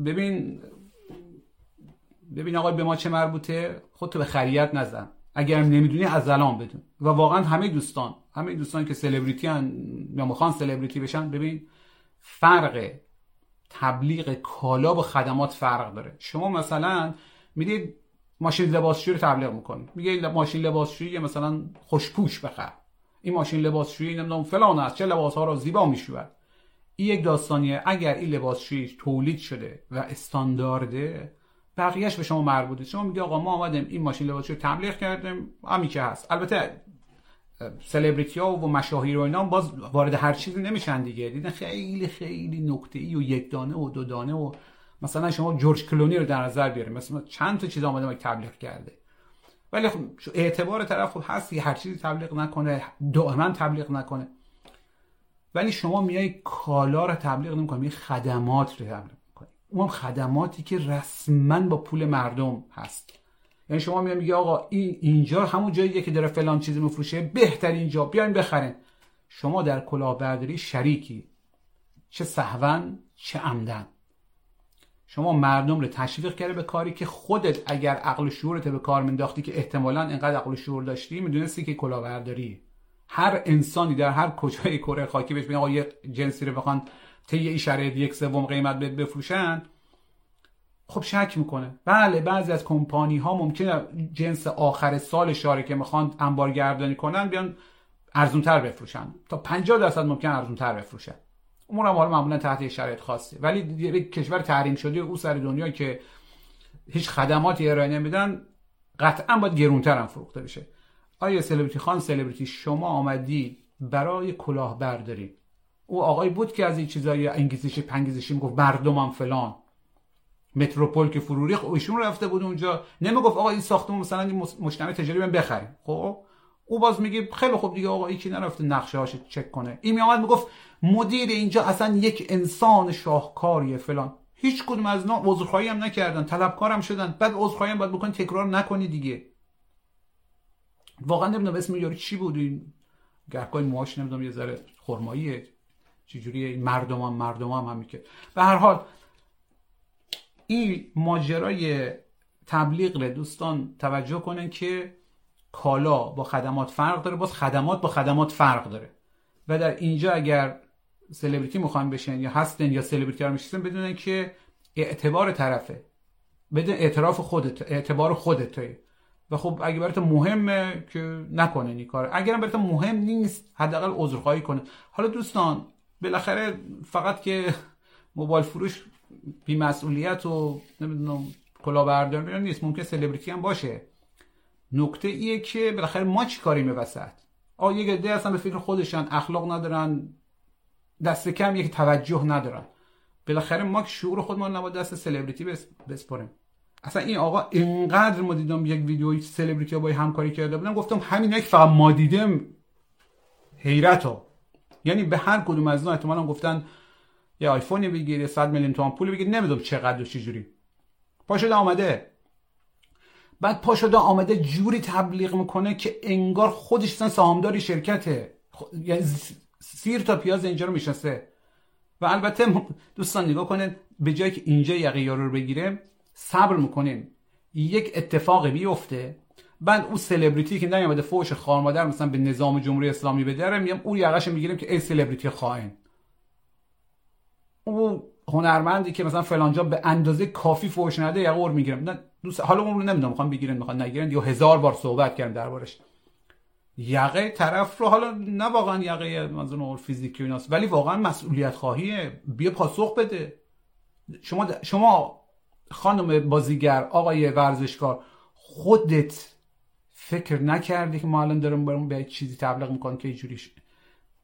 ببین ببین آقا به ما چه مربوطه خودتو به خریت نزن. اگر نمی‌دونی از الان بدون. و واقعا همه دوستان همه دوستان که سلبریتی هن یا می‌خوان سلبریتی بشن ببین فرق تبلیغ کالا و خدمات فرق داره. شما مثلا می‌دید ماشین لباسشویی رو تبلیغ می‌کنه میگه ماشین لباسشویی مثلا خوشپوش بخر. این ماشین لباسشویی نمی‌دونم فلان است. چه لباس ها رو زیبا می‌شود این یک داستانیه. اگر این لباسشویی تولید شده و استاندارده بقیهش به شما مربوطه. شما میگه آقا ما آمدیم این ماشین لباسشویی تبلیغ کردیم. همین که هست. البته سلبریتی ها و مشاهیر و اینا باز وارد هر چیزی نمیشن دیگه. دیدن خیلی خیلی نکته ای و یک دانه و دو دانه و مثلا شما جورج کلونی رو در نظر بیاریم. مثلا چند تا چیز آمده تبلیغ کرده. ولی خب اعتبار طرف خب هست هر چیزی تبلیغ نکنه دائما تبلیغ نکنه. ولی شما میای کالا رو تبلیغ نمی‌کنی خدمات رو تبلیغ اون خدماتی که رسما با پول مردم هست. یعنی شما میگه آقا این اینجا همون جاییه که داره فلان چیزی میفروشه بهترین جا بیاین بخرین. شما در کلاهبرداری شریکی. چه سهون چه عمدن. شما مردم رو تشویق کرده به کاری که خودت اگر عقل و شعورت به کار منداختی که احتمالا اینقدر عقل و شعور داشتی می‌دونستی که کلاهبرداری. هر انسانی در هر کجای کره خاکی بهش آقا یه جنسی رو بخوان طی شرایط یک سوم قیمت بفروشن خب شک می‌کنه. بله بعضی از کمپانی ها ممکنه جنس آخر سال شاره که می‌خوان انبارگردانی کنن بیان ارزونتر بفروشن. تا 50 درصد ممکن ارزونتر بفروشن. امور هم حالا معمولا تحت شرایط خاصی ولی یک کشور تحریم شده او سر دنیا که هیچ خدماتی ارائه نمیدن قطعا باید گرونتر هم فروخته بشه. آیا سلبریتی خان سلبریتی شما آمدی برای کلاه برداری او آقای بود که از این چیزای انگیزشی پنگیزشی می‌گفت مردمم فلان. متروپول که فروری خب ایشون رفته بود اونجا. نمی‌گفت آقا این ساختمون مثلا این مجتمع تجاری من بخریم. خب؟ او باز میگه خیلی خوب دیگه آقا یکی نرفته نقشه هاش چک کنه. این میامد می‌گفت مدیر اینجا اصلا یک انسان شاهکاریه فلان. هیچ کدوم از اینا عذرخواهی هم نکردن طلبکارم شدن. بعد عذرخواهی هم باید بکنی تکرار نکنی دیگه. واقعا نمی‌دونم اسم یارو چی بود این؟ گهگاه موهاش نمی‌دونم یه ذره خرماییه. چجوری مردم هم مردم هم که به هر حال این ماجرای تبلیغ دوستان توجه کنن که کالا با خدمات فرق داره باز خدمات با خدمات فرق داره. و در اینجا اگر سلبریتی می‌خوان بشن یا هستن یا سلبریتی رو میشن بدونن که اعتبار طرفه. بدون اعتراف خودت اعتبار خودت و خب اگه برات مهمه که نکنه این کار اگرم برات مهم نیست حداقل عذرخواهی کنه حالا دوستان بالاخره فقط که موبایل فروش بی مسئولیت و نمی‌دونم کلاهبرداری نیست ممکن سلبریتی هم باشه. نکته ایه که بالاخره ما چی کاریم وسط؟ آ یه گده اصلا به فکر خودشان اخلاق ندارن دست کم یک توجه ندارن. بالاخره ما شعور خودمان نباید دست سلبریتی بسپریم اصلا این آقا اینقدر ما دیدم یک ویدیوی سلبریتی با همکاری کرده بودم گفتم همین یک فقط ما دیدم حیرت ها یعنی به هر کدوم از اینا احتمالا گفتن یه آیفونی بگیر 100 میلیون تومان پول بگیر نمی‌دونم چقدر و چجوری پا شده آمده. بعد پا شده آمده جوری تبلیغ می‌کنه که انگار خودش سهامداری شرکته. یعنی سیر تا پیاز اینجا رو می‌شناسه. و البته دوستان نگاه کنید به جایی که اینجا یقه رو بگیره صبر می‌کنیم. یک اتفاقی بیفته بعد اون سلبریتی که نیامده فوش خار مادر مثلا به نظام جمهوری اسلامی بدره میگم اون یقش می‌گیریم که ای سلبریتی خائن. اون هنرمندی که مثلا فلانجا به اندازه کافی فوش نده یقه اور می‌گیرم. نه دوست حالا اون رو نمی‌دونم می‌خوام بگیرن می‌خوان نگیرن. یا هزار بار صحبت کردم دربارش. یقه طرف رو حالا نه واقعا یقه منظور فیزیکی و ولی واقعا مسئولیت خواهیه. بیا پاسخ بده. شما شما خانم بازیگر آقای ورزشکار خودت فکر نکردی که ما الان دارم برام به چیزی تبلیغ می‌کنم که اینجوری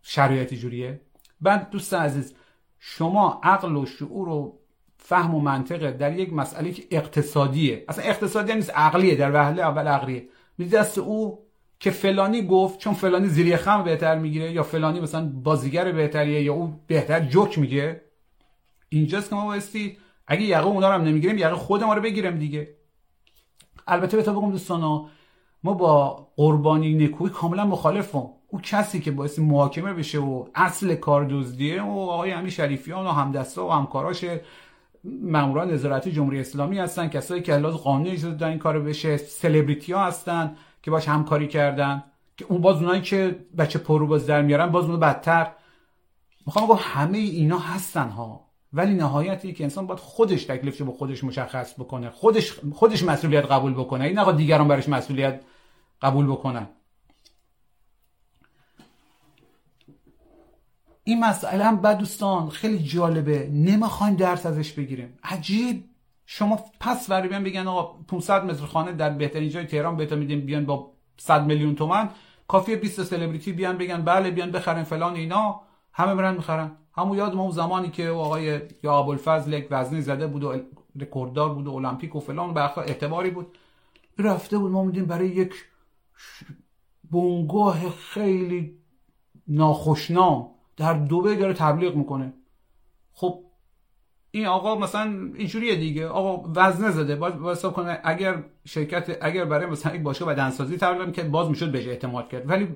شرایطی جوریه بعد دوست عزیز شما عقل و شعور و فهم و منطقه در یک مسئله که اقتصادیه. اصلا اقتصادی نیست عقلیه در وهله اول عقلیه. میدی دست او که فلانی گفت چون فلانی زیر خم بهتر می‌گیره یا فلانی مثلا بازیگر بهتریه یا او بهتر جوک میگه اینجاست که ما بایستی اگه یقه اونا رو هم نمی‌گیریم یقه خود ما رو بگیریم دیگه. البته به بگم دوستانا ما با قربانی نکوی کاملا مخالفم. او کسی که باعث محاکمه بشه و اصل کار دزدیه و آقای همین شریفیان و همدستا و همکاراش ماموران نظارتی جمهوری اسلامی هستن کسایی که لحاظ قانونی اجازه دادن این کارو بشه سلبریتی ها هستن که باش همکاری کردن که اون باز اونایی که بچه پرو باز در میارن باز اونو بدتر. می‌خوام بگم همه اینا هستن ها. ولی نهایتی که انسان باید خودش تکلیفش با خودش مشخص بکنه خودش خودش مسئولیت قبول بکنه. این آقا دیگران برش مسئولیت قبول بکنن. این مسئله هم بعد دوستان خیلی جالبه. نمی‌خوایم درس ازش بگیریم. عجیب. شما پس وری بیان بگن آقا 500 متر خانه در بهترین جای تهران بهتون میدیم بیان با 100 میلیون تومن کافیه 20 سلبریتی بیان بگن بله بیان بخرن فلان اینا. همه برن می‌خرن. همون یاد ما اون زمانی که آقای یا ابوالفضل یک وزنی زده بود و رکورددار بود و المپیک و فلان به اعتباری بود. رفته بود ما میدیم برای یک بنگاه خیلی ناخوشنام در دوبه داره تبلیغ می‌کنه. خب این آقا مثلا اینجوریه دیگه. آقا وزنه زده. باز کنه اگر شرکت اگر برای مثلا یک باشگاه بدنسازی تولد که باز می‌شد بهش اعتماد کرد. ولی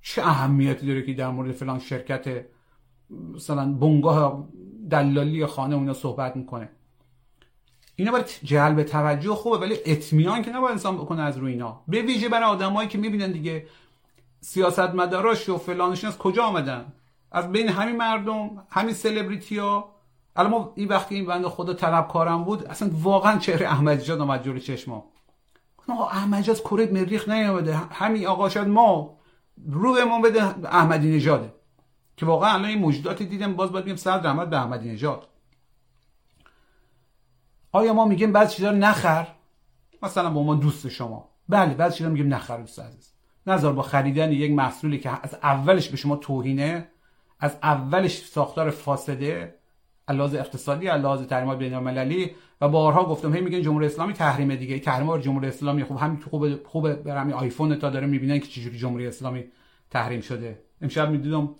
چه اهمیتی داره که در مورد فلان شرکت مثلا بنگاه دلالی خانه اونا صحبت می‌کنه؟ اینا برای جلب توجه خوبه ولی اطمینان که نباید انسان بکنه از روی اینا. به ویژه برای آدمایی که می‌بینن دیگه سیاستمداراش و فلانشون از کجا آمدن؟ از بین همین مردم همین سلبریتی ها الان ما این وقتی این بنده خدا طلبکارم بود اصلا واقعا چهره احمدی جان آمد جلوی چشما آقا احمدی از کره مریخ نیامده همین آقا شاید ما رو به ما بده احمدی نژاده. که واقعا الان این موجوداتی دیدم باز باید بگم صد رحمت به احمدی نژاد. آیا ما میگیم بعض چیزا رو نخر؟ مثلا با ما دوست شما. بله بعض چیزا میگیم نخر دوست عزیز. نظر با خریدن یک محصولی که از اولش به شما توهینه از اولش ساختار فاسده لحاظ اقتصادی لحاظ تحریمات بین المللی و بارها گفتم هی میگن جمهوری اسلامی تحریم دیگه. تحریم جمهوری اسلامی خوب همین تو خوب خوب برام آیفون تا داره می‌بینن که چجوری جمهوری اسلامی تحریم شده. امشب می‌دیدم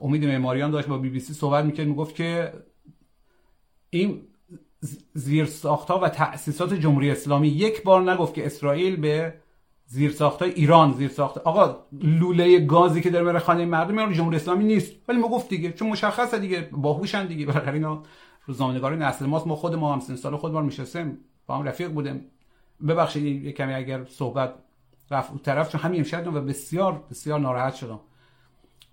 امید معماریان داشت با بی بی سی صحبت می‌کرد می‌گفت که این زیر ساختها و تأسیسات جمهوری اسلامی. یک بار نگفت که اسرائیل به زیر ساختای ایران زیر ساخت آقا لوله گازی که داره بره خانه مردم میاد جمهوری اسلامی نیست. ولی ما گفت دیگه چون مشخصه دیگه باهوشن دیگه. برای اینا روزنامه‌نگار نسل ماست. ما خود ما هم سن سال خود ما میشستیم با هم رفیق بودیم. ببخشید یه کمی اگر صحبت رفت اون طرف چون همین امشب و بسیار بسیار ناراحت شدم.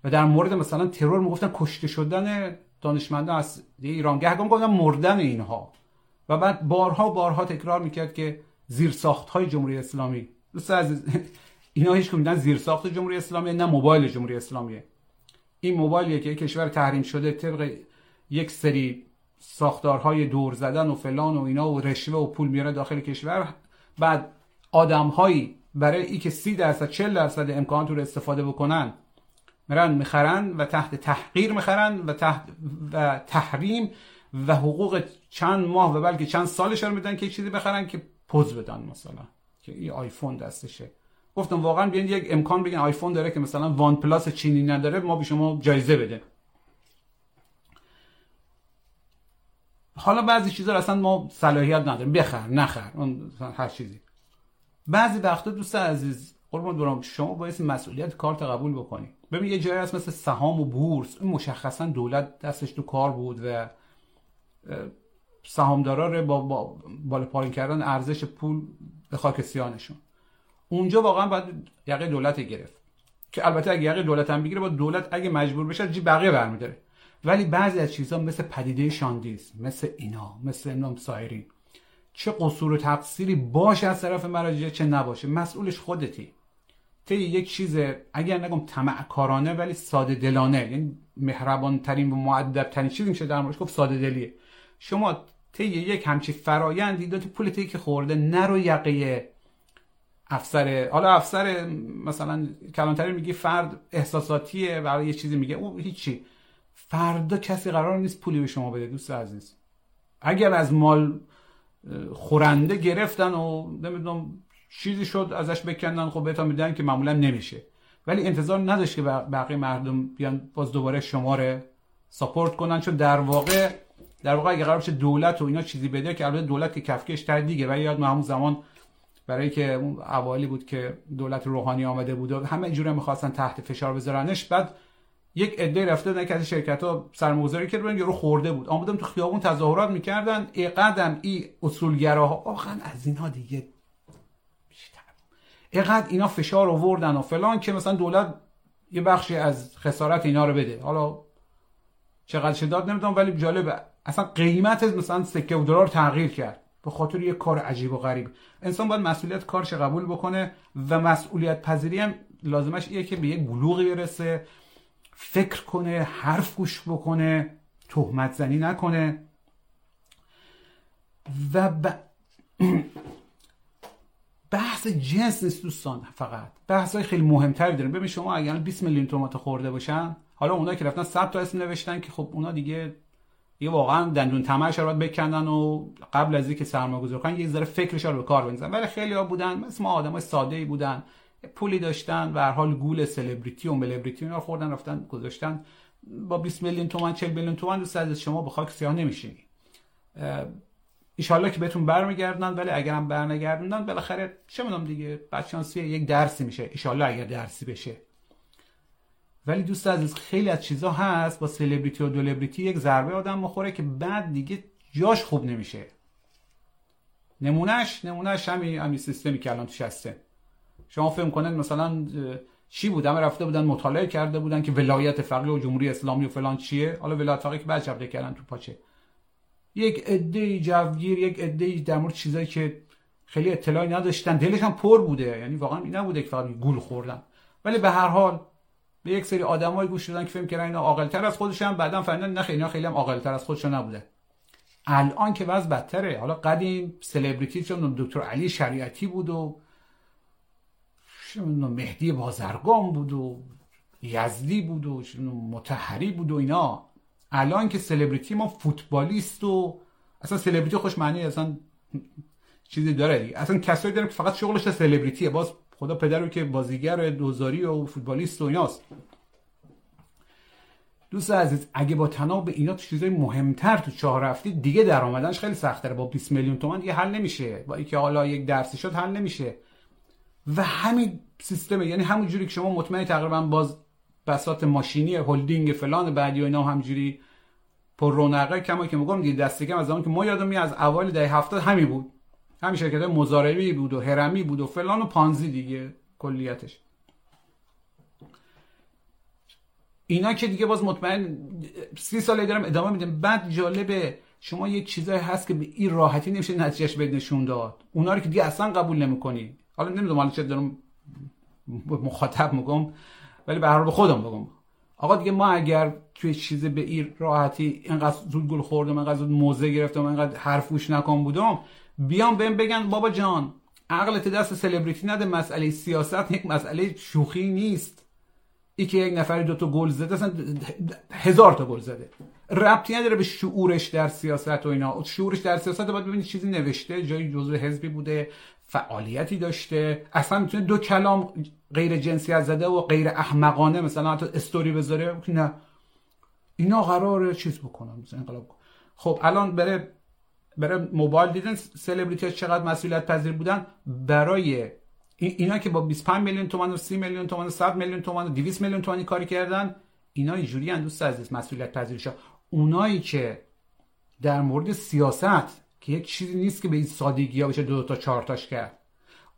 و در مورد مثلا ترور می‌گفتن کشته شدن دانشمندان از ایران گهگام گفتن مردن اینها. و بعد بارها بارها تکرار می‌کرد که زیر ساخت های جمهوری اسلامی دوست عزیز اینا هیچ کدوم زیر ساخت جمهوری اسلامی نه موبایل جمهوری اسلامیه. این موبایلیه که کشور تحریم شده طبق یک سری ساختارهای دور زدن و فلان و اینا و رشوه و پول میاره داخل کشور. بعد آدمهایی برای ای که سی درصد 40 درصد امکانات رو استفاده بکنن میرن می‌خرن و تحت تحقیر می‌خرن و تحت و تحریم و حقوق چند ماه و بلکه چند سالش رو میدن که چیزی بخرن که پوز بدن مثلا. که این آیفون دستشه. گفتم واقعا بیاین یک امکان بگین آیفون داره که مثلا وان پلاس چینی نداره ما به شما جایزه بده حالا بعضی چیزا اصلا ما صلاحیت نداریم. بخر نخر اون هر چیزی. بعضی وقتا دوست عزیز قربان برام شما باید مسئولیت کارت قبول بکنی. ببین یه جایی هست مثل سهام و بورس. این مشخصا دولت دستش تو کار بود و سهامدارا رو با, با بالا پایین کردن ارزش پول به خاک سیانشون اونجا واقعا باید یقه دولت گرفت. که البته اگه یقه دولت هم بگیره با دولت اگه مجبور بشه جی بقیه برمیداره. ولی بعضی از چیزها مثل پدیده شاندیز مثل اینا مثل امنام سایری چه قصور و تقصیری باشه از طرف مراجع چه نباشه. مسئولش خودتی. طی یک چیز اگر نگم طمع کارانه ولی ساده دلانه. یعنی مهربان ترین و معدب ترین چیزی میشه در موردش گفت ساده دلیه. شما طی یک همچی فرایندی دو پول که خورده نرو یقه افسر حالا افسر مثلا کلانتری میگه فرد احساساتیه برای یه چیزی میگه. او هیچی. فردا کسی قرار نیست پولی به شما بده دوست عزیز. اگر از مال خورنده گرفتن و نمی‌دونم چیزی شد ازش بکندن خب بهتون میدن که معمولا نمیشه. ولی انتظار نداشت که بقیه مردم بیان باز دوباره شما رو ساپورت کنن چون در واقع در واقع اگه قرار بشه دولت و اینا چیزی بده که البته دولت که کفکش تر دیگه و یاد همون زمان برای که اون اوالی بود که دولت روحانی آمده بود و همه جوره می‌خواستن تحت فشار بذارنش بعد یک عده رفته بودن که از شرکت ها سرمایه‌گذاری کردن رو خورده بود. آمدم تو خیابون تظاهرات می‌کردن اقدم ای اصولگراها واقعا از اینها دیگه اقدر اینا فشار آوردن و فلان که مثلا دولت یه بخشی از خسارت اینا رو بده. حالا چقدر شداد نمی‌دونم ولی جالبه. اصلا قیمت مثلا سکه و دلار تغییر کرد. به خاطر یه کار عجیب و غریب. انسان باید مسئولیت کارش قبول بکنه و مسئولیت پذیری هم لازمش ایه که به یک بلوغی برسه فکر کنه حرف گوش بکنه تهمت زنی نکنه. و ب... بحث جنس نیست دوستان فقط. بحث های خیلی مهمتری داریم. ببین شما اگر 20 میلیون تومات خورده باشن حالا اونایی که رفتن 100 تا اسم نوشتن که خب اونا دیگه یه واقعا دندون تمرش رو بکندن و قبل از اینکه سرمایه‌گذاری کنن یه ذره فکرش رو به کار بندازن. ولی خیلی ها بودن مثل ما آدمای ساده ای بودن. پولی داشتن و هر حال گول سلبریتی و ملبریتی اینا خوردن رفتن گذاشتن. با 20 میلیون تومان 40 میلیون تومان دوست از شما به خاک سیاه نمیشینی. ایشالله که بهتون برمیگردن ولی اگرم برنگردوندن بالاخره چه می‌دونم دیگه بچانسی یک درسی میشه. ایشالله اگر درسی بشه ولی دوست عزیز خیلی از چیزا هست با سلبریتی و دولبریتی یک ضربه آدم مخوره که بعد دیگه جاش خوب نمیشه. نمونهش نمونهش همین همین سیستمی که الان توش هسته. شما فهم کنید مثلا چی بود؟ همه رفته بودن مطالعه کرده بودن که ولایت فقیه و جمهوری اسلامی و فلان چیه؟ حالا ولایت فقیه که بعد جبده کردن تو پاچه. یک عده جوگیر یک عده در مورد چیزایی که خیلی اطلاعی نداشتن. دلشان پر بوده. یعنی واقعا این نبوده که فقط گول خوردن. ولی به هر حال به یک سری آدمای گوش دادن که فکر کردن اینا عاقل‌تر از خودشون بعدا فهمیدن نه خیلی خیلی هم عاقل‌تر از خودشون نبوده. الان که وضع بدتره. حالا قدیم سلبریتی چون دکتر علی شریعتی بود و مهدی بازرگان بود و یزدی بود و متحری بود و اینا. الان که سلبریتی ما فوتبالیست و اصلا سلبریتی خوش معنی اصلا چیزی داره. دیگه اصلا کسایی دارن که فقط شغلش سلبریتیه. باز خدا پدر رو که بازیگر دوزاری و فوتبالیست و ایناست. دوست عزیز اگه با تناب به اینا چیزای مهمتر تو چهار هفته دیگه درآمدنش خیلی سختره. با 20 میلیون تومان دیگه حل نمیشه. با اینکه حالا یک درسی شد حل نمیشه. و همین سیستم یعنی همون جوری که شما مطمئنی تقریبا باز بسات ماشینی هلدینگ فلان بعدی و اینا همجوری پر رونقه کما که میگم دیگه دست از زمان که ما یادم از اوایل دهه 70 همین بود. همین شرکت مزارعی بود و هرمی بود و فلان و پانزی دیگه کلیتش. اینا که دیگه باز مطمئن سی ساله دارم ادامه میدم. بعد جالبه شما یک چیزایی هست که به این راحتی نمیشه نتیجهش بد نشون داد. اونا رو که دیگه اصلا قبول نمی‌کنی. حالا نمی‌دونم حالا چه دارم مخاطب میگم ولی به هر به خودم بگم. آقا دیگه ما اگر توی چیز به این راحتی اینقدر زود گل خوردم اینقدر زود موزه گرفتم اینقدر حرفوش نکن بودم بیام بهم بگن بابا جان عقلت دست سلبریتی نده مسئله سیاست یک مسئله شوخی نیست. ای که یک نفری دو تا گل زده اصلا هزار تا گل زده. ربطی نداره به شعورش در سیاست و اینا. شعورش در سیاست باید ببینید چیزی نوشته جایی جزء حزبی بوده فعالیتی داشته. اصلا می‌تونه دو کلام غیر جنسیت زده و غیر احمقانه مثلا حتی استوری بذاره نه. اینا قراره چیز بکنن مثلا انقلاب. خب الان بره برای موبایل دیدن سلبریتی چقدر مسئولیت پذیر بودن؟ برای اینا که با 25 میلیون تومان و 30 میلیون تومان و 100 میلیون تومان و 200 میلیون تومانی کاری کردن اینا اینجوری ان دوست عزیز مسئولیت پذیرش اونایی که در مورد سیاست که یک چیزی نیست که به این سادگی ها بشه دو, تا چهار تاش کرد.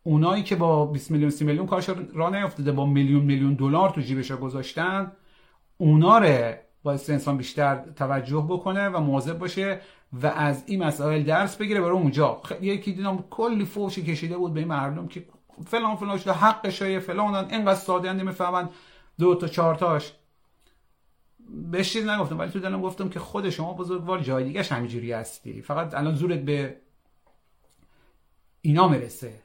اونایی که با 20 میلیون 30 میلیون کارش راه نیافتاده با میلیون میلیون دلار تو جیبش گذاشتن اونا رو باعث انسان بیشتر توجه بکنه و مواظب باشه و از این مسائل درس بگیره. برای اونجا یکی دیدم کلی فوشی کشیده بود به این مردم که فلان فلان شده حقش های فلان اینقدر ساده نمی‌فهمن دو تا چهار تاش. بهش چیز نگفتم ولی تو دلم گفتم که خود شما بزرگوار جای دیگه همینجوری هستی. فقط الان زورت به اینا می‌رسه.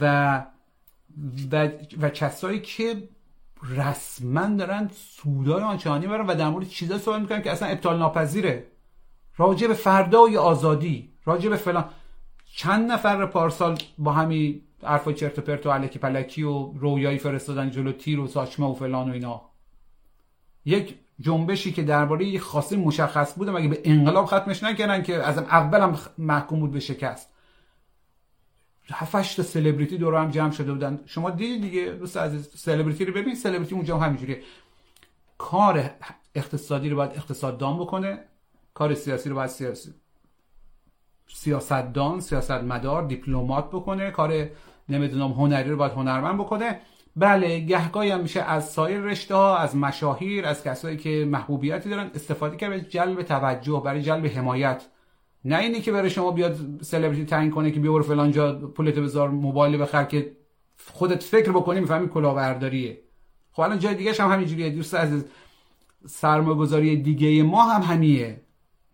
و و, و کسایی که رسما دارن سودای آنچنانی برن و در مورد چیزا صحبت می‌کنن که اصلا ابطال ناپذیره راجع به فردای آزادی راجع به فلان. چند نفر پارسال با همین حرفا چرت و پرت و الکی پلکی و رویایی فرستادن جلو تیر و ساچمه و فلان و اینا. یک جنبشی که درباره یک خاصی مشخص بود مگه به انقلاب ختمش نکردن که از اول هم محکوم بود به شکست. هفتش تا سلبریتی دور هم جمع شده بودن. شما دیدید دیگه دوست عزیز سلبریتی رو ببین. سلبریتی اونجا هم همینجوریه. کار اقتصادی رو باید اقتصاددان بکنه. کار سیاسی رو باید سیاسی سیاستدان سیاستمدار دیپلمات بکنه کار نمی‌دونم هنری رو باید هنرمند بکنه. بله گهگاهی هم میشه از سایر رشته ها از مشاهیر از کسایی که محبوبیتی دارن استفاده کرد برای جلب توجه برای جلب حمایت. نه اینی که برای شما بیاد سلبریتی تعیین کنه که بیور فلان جا پولت بذار موبایل بخر که خودت فکر بکنی می‌فهمی کلاهبرداریه. خب الان جای دیگه هم همینجوریه. دوست عزیز سرمایه‌گذاری دیگه ما هم همیه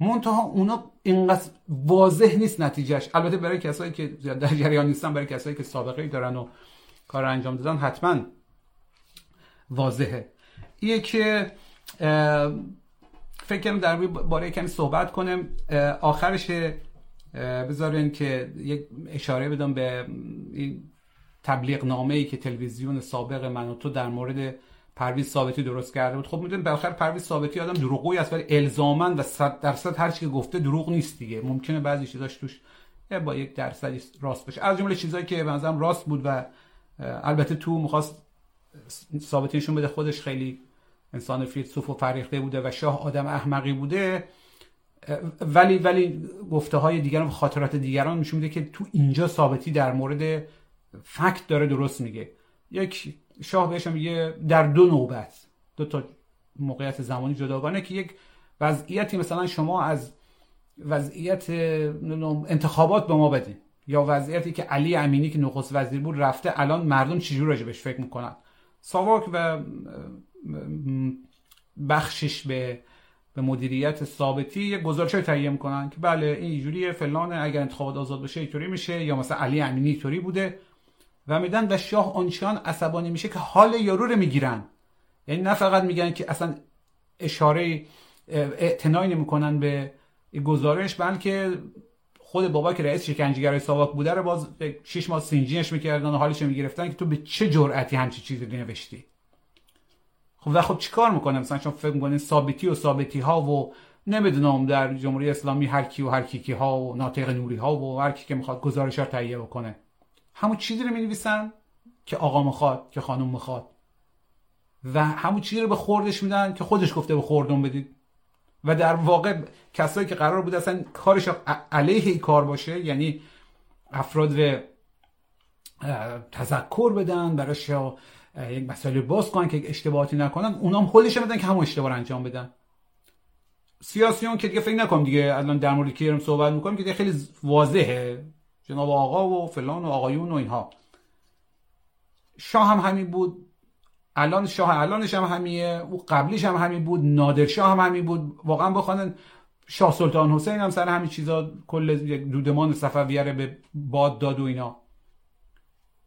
منتها اونا اینقدر واضح نیست نتیجهش. البته برای کسایی که در جریان نیستن برای کسایی که سابقه دارن و کار انجام دادن حتما واضحه. یه که فکر کنم در باره کمی صحبت کنم. آخرش بذارین که یک اشاره بدم به این تبلیغ نامه ای که تلویزیون سابق من و تو در مورد پرویز ثابتی درست کرده بود. خب می‌دونید بالاخره پرویز ثابتی آدم دروغگویی است ولی الزاما و 100 درصد هر چی که گفته دروغ نیست دیگه. ممکنه بعضی چیزاش توش با یک درصدی راست باشه. از جمله چیزایی که به راست بود و البته تو می‌خواست ثابتی نشون بده خودش خیلی انسان فیلسوف و فریخته بوده و شاه آدم احمقی بوده. ولی ولی گفته های دیگران و خاطرات دیگران نشون میده که تو اینجا ثابتی در مورد فکت داره درست میگه. یک شاه بهش میگه در دو نوبت دو تا موقعیت زمانی جداگانه که یک وضعیتی مثلا شما از وضعیت انتخابات به ما بدین. یا وضعیتی که علی امینی که نخست وزیر بود رفته الان مردم چجور راجبش فکر می‌کنن؟ ساواک و بخشش به به مدیریت ثابتی یک گزارش تهیه می‌کنن که بله این جوریه فلان اگر انتخابات آزاد بشه اینطوری میشه یا مثلا علی امینی اینطوری بوده. و میدن و شاه آنچنان عصبانی میشه که حال یارو رو می‌گیرن. یعنی نه فقط میگن که اصلا اشاره اعتنایی نمی‌کنن به گزارش بلکه خود بابا که رئیس شکنجهگرای ساواک بوده رو باز 6 ماه سینجینش می‌کردن و حالش می‌گرفتن که تو به چه جرأتی همچی چیزی نوشتی؟ خب و خب چیکار می‌کنه؟ مثلا شما فکر می‌کنین ثابتی و ثابتی ها و نمی‌دونم در جمهوری اسلامی هر کی و هر کی ها و ناطق نوری ها و هر کی که می‌خواد گزارش ها تهیه بکنه. همون چیزی رو می‌نویسن که آقا می‌خواد که خانم می‌خواد. و همون چیزی رو به خوردش میدن که خودش گفته به خوردون بدید. و در واقع کسایی که قرار بود اصلا کارش علیه ای کار باشه یعنی افراد رو تذکر بدن براش یک مسئله باز کنن که اشتباهاتی نکنن اونام خودش بدن که همون اشتباه انجام بدن. سیاسیون که دیگه فکر نکنم دیگه الان در مورد کیرم صحبت می‌کنیم که دیگه خیلی واضحه. جناب آقا و فلان و آقایون و اینها. شاه هم همین بود. الان شاه الانش هم همیه. او قبلیش هم همین بود. نادر شاه هم همین بود. واقعا بخوانن شاه سلطان حسین هم سر همین چیزا کل دودمان صفویه به باد داد و اینا.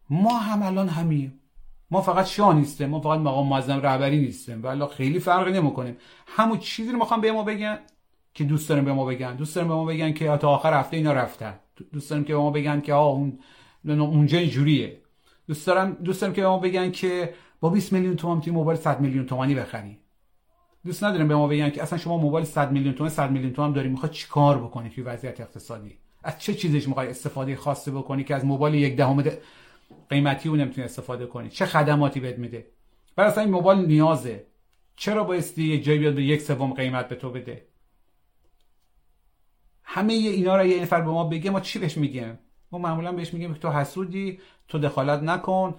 ما هم الان همیم. ما فقط شاه نیستیم. ما فقط مقام معظم رهبری نیستیم. ولی خیلی فرقی نمی‌کنیم همون چیزی رو می‌خوام به ما بگن که دوست دارم به ما بگن. دوست دارم به ما بگن که تا آخر هفته اینا رفتن. دوست دارم که به ما بگن که آه اون اونجا اینجوریه دوست دارم دوست دارم که به ما بگن که با 20 میلیون تومان می‌تونی موبایل 100 میلیون تومانی بخری. دوست ندارم به ما بگن که اصلا شما موبایل 100 میلیون تومان 100 میلیون تومان داری می‌خواد چیکار بکنی توی وضعیت اقتصادی؟ از چه چیزش می‌خوای استفاده خاصی بکنی که از موبایل یک دهم قیمتی اون نمی‌تونی استفاده کنی؟ چه خدماتی بهت میده؟ برای اصلا این موبایل نیازه. چرا بایستی یه جای بیاد به یک سوم قیمت به تو بده؟ همه اینا رو یه نفر به ما بگه ما چی بهش میگیم؟ ما معمولا بهش میگیم تو حسودی تو دخالت نکن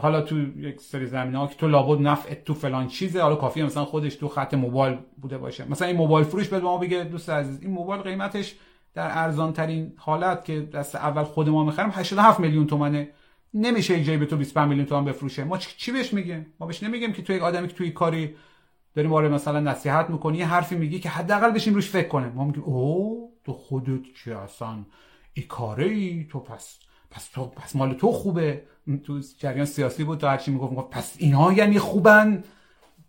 حالا تو یک سری زمینه ها که تو لابد نفع تو فلان چیزه حالا کافیه مثلا خودش تو خط موبایل بوده باشه. مثلا این موبایل فروش به ما بگه دوست عزیز این موبایل قیمتش در ارزان ترین حالت که دست اول خود ما می‌خریم 87 میلیون تومنه. نمیشه یک جایی به تو 25 میلیون تومان بفروشه. ما چی بهش میگیم؟ ما بهش نمیگیم که تو یک آدمی که توی کاری داری ما مثلا نصیحت می‌کنی یه حرفی میگی که حداقل بشیم روش فکر کنه. ما میگیم او تو خودت چی اصلا ای کاره ای تو پس پس تو پس مال تو خوبه. تو جریان سیاسی بود تو هرچی می‌گفت پس اینها یعنی خوبن.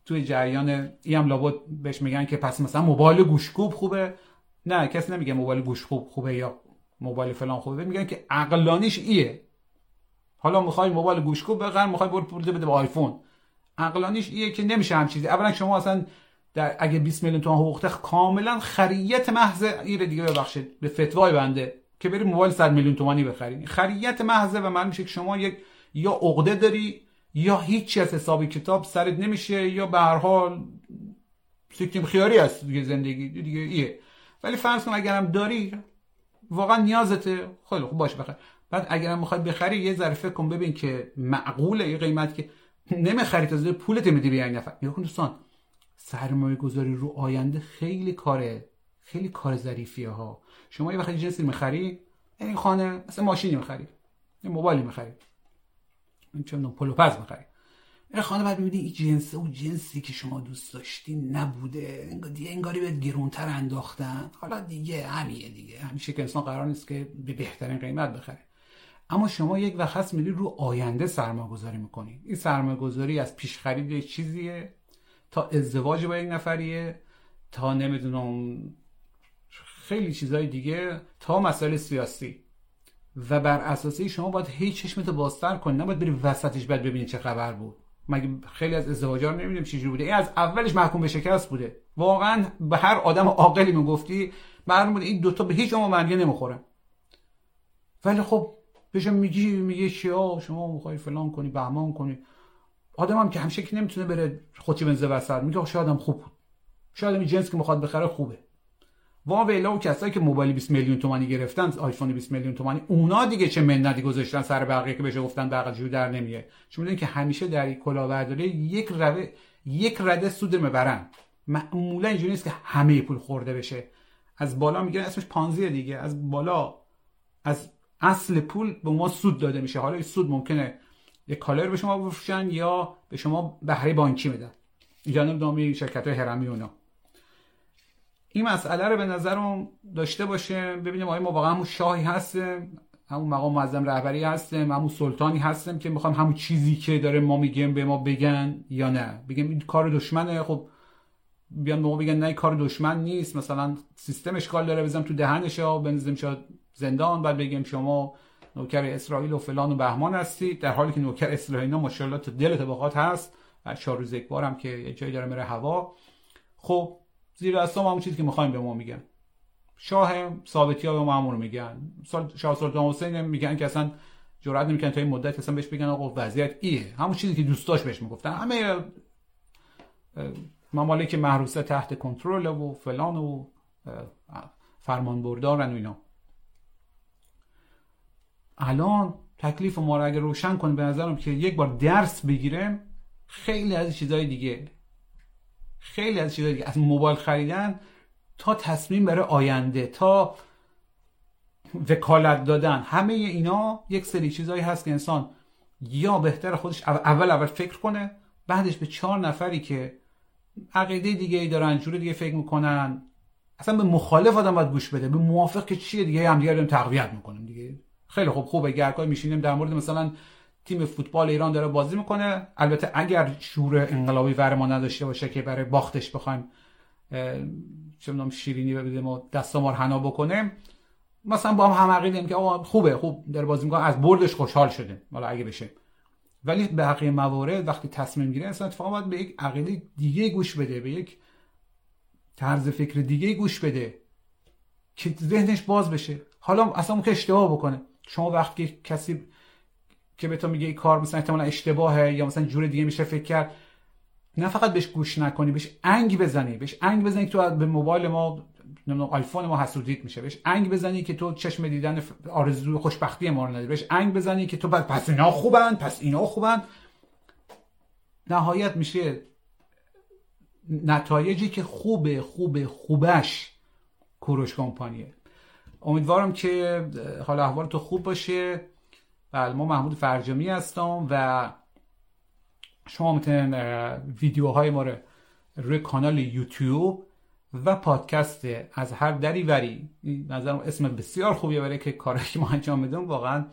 توی جریان ای هم لابد بهش میگن که پس مثلا موبایل گوشکوب خوبه. نه کسی نمیگه موبایل گوشکوب خوبه یا موبایل فلان خوبه. میگن که عقلانیش ایه. حالا می‌خوای موبایل گوشکوب بخر می‌خوای برو پول بده به آیفون. عقلانیش ایه که نمیشه هم چیزی. اولا شما اصلا در اگه 20 میلیون تومان حقوق کاملا خریت محض ایره دیگه ببخشید. به فتوای بنده. که بری موبایل 100 میلیون تومانی بخری خریت محض و معلوم میشه که شما یک یا عقده داری یا هیچی از حسابی کتاب سرت نمیشه یا به هر حال سیکتیم خیاری است دیگه زندگی دیگه ایه. ولی فرض کن اگرم داری واقعا نیازته. خیلی خوب باشه بخر. بعد اگرم می‌خواد بخری یه فکر کن ببین که معقوله یه قیمت که نمی‌خری تا پولت میدی به یک نفر. کن دوستان. سرمایه گذاری رو آینده خیلی کاره خیلی کار ظریفیه ها. شما یه وقتی جنسی می‌خری این خانه مثلا ماشینی می‌خری یه موبایلی می‌خری این چون پلوپز می‌خری. این خانه بعد می‌بینی این جنس او جنسی که شما دوست داشتی نبوده. دیگه انگاری به گرونتر انداختن. حالا دیگه همیه دیگه. همیشه که انسان قرار نیست که به بهترین قیمت بخره. اما شما یک وقت هست میری رو آینده سرمایه گذاری می‌کنی. این سرمایه گذاری از پیش خرید چیزیه. تا ازدواج با یک نفریه. تا نمی‌دونم خیلی چیزهای دیگه. تا مسائل سیاسی. و بر اساسی شما باید هیچ چشمتو بازتر کنی. نباید بری وسطش بعد ببینی چه خبر بود. مگه خیلی از ازدواجا رو نمی‌دونیم چجوری بوده. این از اولش محکوم به شکست بوده. واقعا به هر آدم عاقلی می‌گفتی معلوم بوده این دوتا به هیچ عنوان نمی‌خورن. ولی خب بهش میگی میگه چیا شما می‌خوای فلان کنی بهمان کنی. آدم هم که همیشه که نمی‌تونه بره خودی بنزه وسط میگه شاید هم خوب بود. شاید این جنس که می‌خواد بخره خوبه. وا و کسایی که موبایل 20 میلیون تومانی گرفتن آیفون 20 میلیون تومانی اونا دیگه چه منتی گذاشتن سر بقیه که بهش گفتن بقیه جو در نمیه. چون می‌دونین که همیشه در کلاهبرداری یک روه یک رده سود می‌برن. معمولا اینجوری نیست که همه پول خورده بشه. از بالا میگن اسمش پانزیه دیگه. از بالا از اصل پول به ما سود داده میشه. حالا این سود ممکنه یک کالر به شما بفروشن یا به شما بهره بانکی بدن اینجا نمی‌دونم شرکت های هرمی اونا. این مسئله رو به نظرم داشته باشه. ببینیم آیا ما واقعا همون شاهی هستیم همون مقام معظم رهبری هستیم همون سلطانی هستیم که می‌خوام همون چیزی که داره ما میگیم به ما بگن یا نه. بگیم این کار دشمنه. خب بیان به ما بگن نه کار دشمن نیست. مثلا سیستم اشکال داره بزنم تو دهنش ها بنزیم شاد زندان. بعد بگیم شما نوکر اسرائیل و فلان و بهمان هستی. در حالی که نوکر اسرائیل ماشاءالله تو دل طبقات هست. چهار روز یک بارم که یه جایی داره میره هوا. خب زیر دستام همون چیزی که می‌خوایم به ما میگن. شاه ثابتی ها به همون میگن. شاه سلطان حسین میگن که اصلا جرئت نمی‌کنن تا این مدت اصلا بهش بگن آقا وضعیت ایه. همون چیزی که دوستاش بهش می‌گفتن. همه ممالک محروسه تحت کنترل و فلان و فرمان بردارن و اینا. الان تکلیف ما رو اگر روشن کنیم به نظرم که یک بار درس بگیره خیلی از چیزهای دیگه خیلی از چیزهای دیگه از موبایل خریدن تا تصمیم برای آینده تا وکالت دادن همه اینا یک سری چیزهایی هست که انسان یا بهتر خودش اول اول فکر کنه بعدش به چهار نفری که عقیده دیگه ای دارن جور دیگه فکر می‌کنن. اصلا به مخالف آدم باید گوش بده. به موافق که چیه دیگه؟ هم دیگه تقویت می‌کنیم دیگه. خیلی خوب خوبه. گرکای میشینیم در مورد مثلا تیم فوتبال ایران داره بازی می‌کنه. البته اگر شور انقلابی ور ما نداشته باشه که برای باختش بخوایم چه شیرینی بدیم و دستامار حنا بکنه مثلا با هم هم که آقا خوبه خوب در بازی می‌کنه. از بردش خوشحال شده حالا اگه بشه. ولی به حقیقت موارد وقتی تصمیم گیره اصلا اتفاقا باید به یک عقیده دیگه گوش بده به یک طرز فکر دیگه گوش بده که ذهنش باز بشه. حالا اصلا که اشتباه بکنه. شما وقتی کسی که به تو میگه این کار مثلا احتمالا اشتباهه یا مثلا جور دیگه میشه فکر کرد نه فقط بهش گوش نکنی بهش انگ بزنی بهش انگ بزنی که تو به موبایل ما نمی‌دونم آیفون ما حسودیت میشه. بهش انگ بزنی که تو چشم دیدن آرزو خوشبختی ما رو نداری. بهش انگ بزنی که تو پس اینا خوبن پس اینا خوبن. نهایت میشه نتایجی که خوبه خوبه خوبش کوروش کمپانیه. امیدوارم که حال احوال تو خوب باشه. بله ما محمود فرجامی هستم و شما می‌تونین ویدیوهای ما رو روی کانال یوتیوب و پادکست از هر دری وری. نظرم اسم بسیار خوبیه برای که کاری که ما انجام میدیم واقعا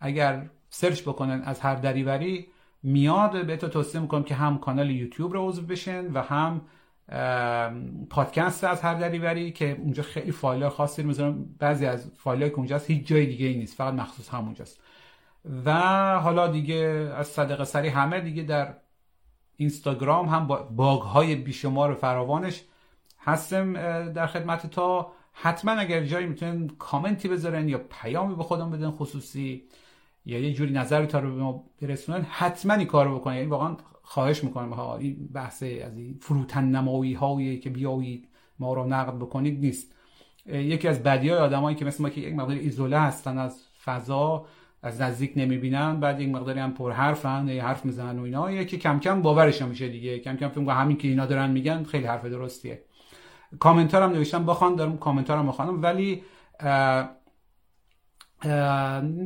اگر سرچ بکنن از هر دری وری میاد. تو توصیه می‌کنم که هم کانال یوتیوب رو عضو بشن و هم پادکست از هر دریوری که اونجا خیلی فایل خاصی رو می‌ذارم. بعضی از فایل که اونجاست هیچ جای دیگه ای نیست. فقط مخصوص همونجاست. و حالا دیگه از صدق سری همه دیگه در اینستاگرام هم باگ های بیشمار فراوانش هستم در خدمت تا حتما اگر جایی می‌تونن کامنتی بذارن یا پیامی به خودم بدن خصوصی یا یه جوری نظر تا رو به ما برسونن حتما این کارو بکنن. یعنی واقعا خواهش می‌کنم. ها این بحث از این فروتن نمایی هایی که بیایید ما رو نقد بکنید نیست. یکی از بدی های آدمایی که مثل ما که یک مقدار ایزوله هستن از فضا از نزدیک نمی‌بینن بعد یک مقداری هم پر حرفن حرف می‌زنن و اینا یکی کم کم باورش میشه دیگه. کم کم فکر همین که اینا دارن میگن خیلی حرف درستیه. کامنتار هم نوشتم بخوان دارم کامنتار هم بخوانم ولی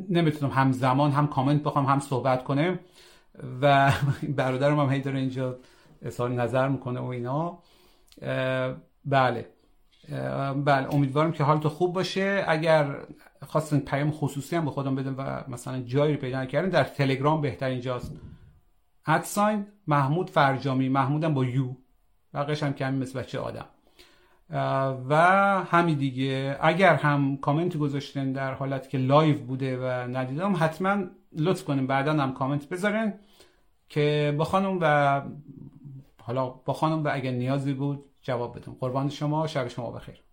نمی‌تونم همزمان هم کامنت بخوام هم صحبت کنه و برادرم هم هی داره اینجا اظهار نظر می‌کنه و اینا. بله. بله امیدوارم که حالت خوب باشه. اگر خواستن پیام خصوصی هم به خودم بدن و مثلا جایی رو پیدا کردن در تلگرام بهتر اینجاست. at sign محمود فرجامی محمودم با U. بقیش هم کمی مثل بچه آدم. و همین دیگه. اگر هم کامنت گذاشتن در حالت که live بوده و ندیدم حتما لطف کنیم بعدا هم کامنت بذارین که با خانم و حالا با خانم و اگر نیازی بود جواب بدم قربان شما. شب شما بخیر.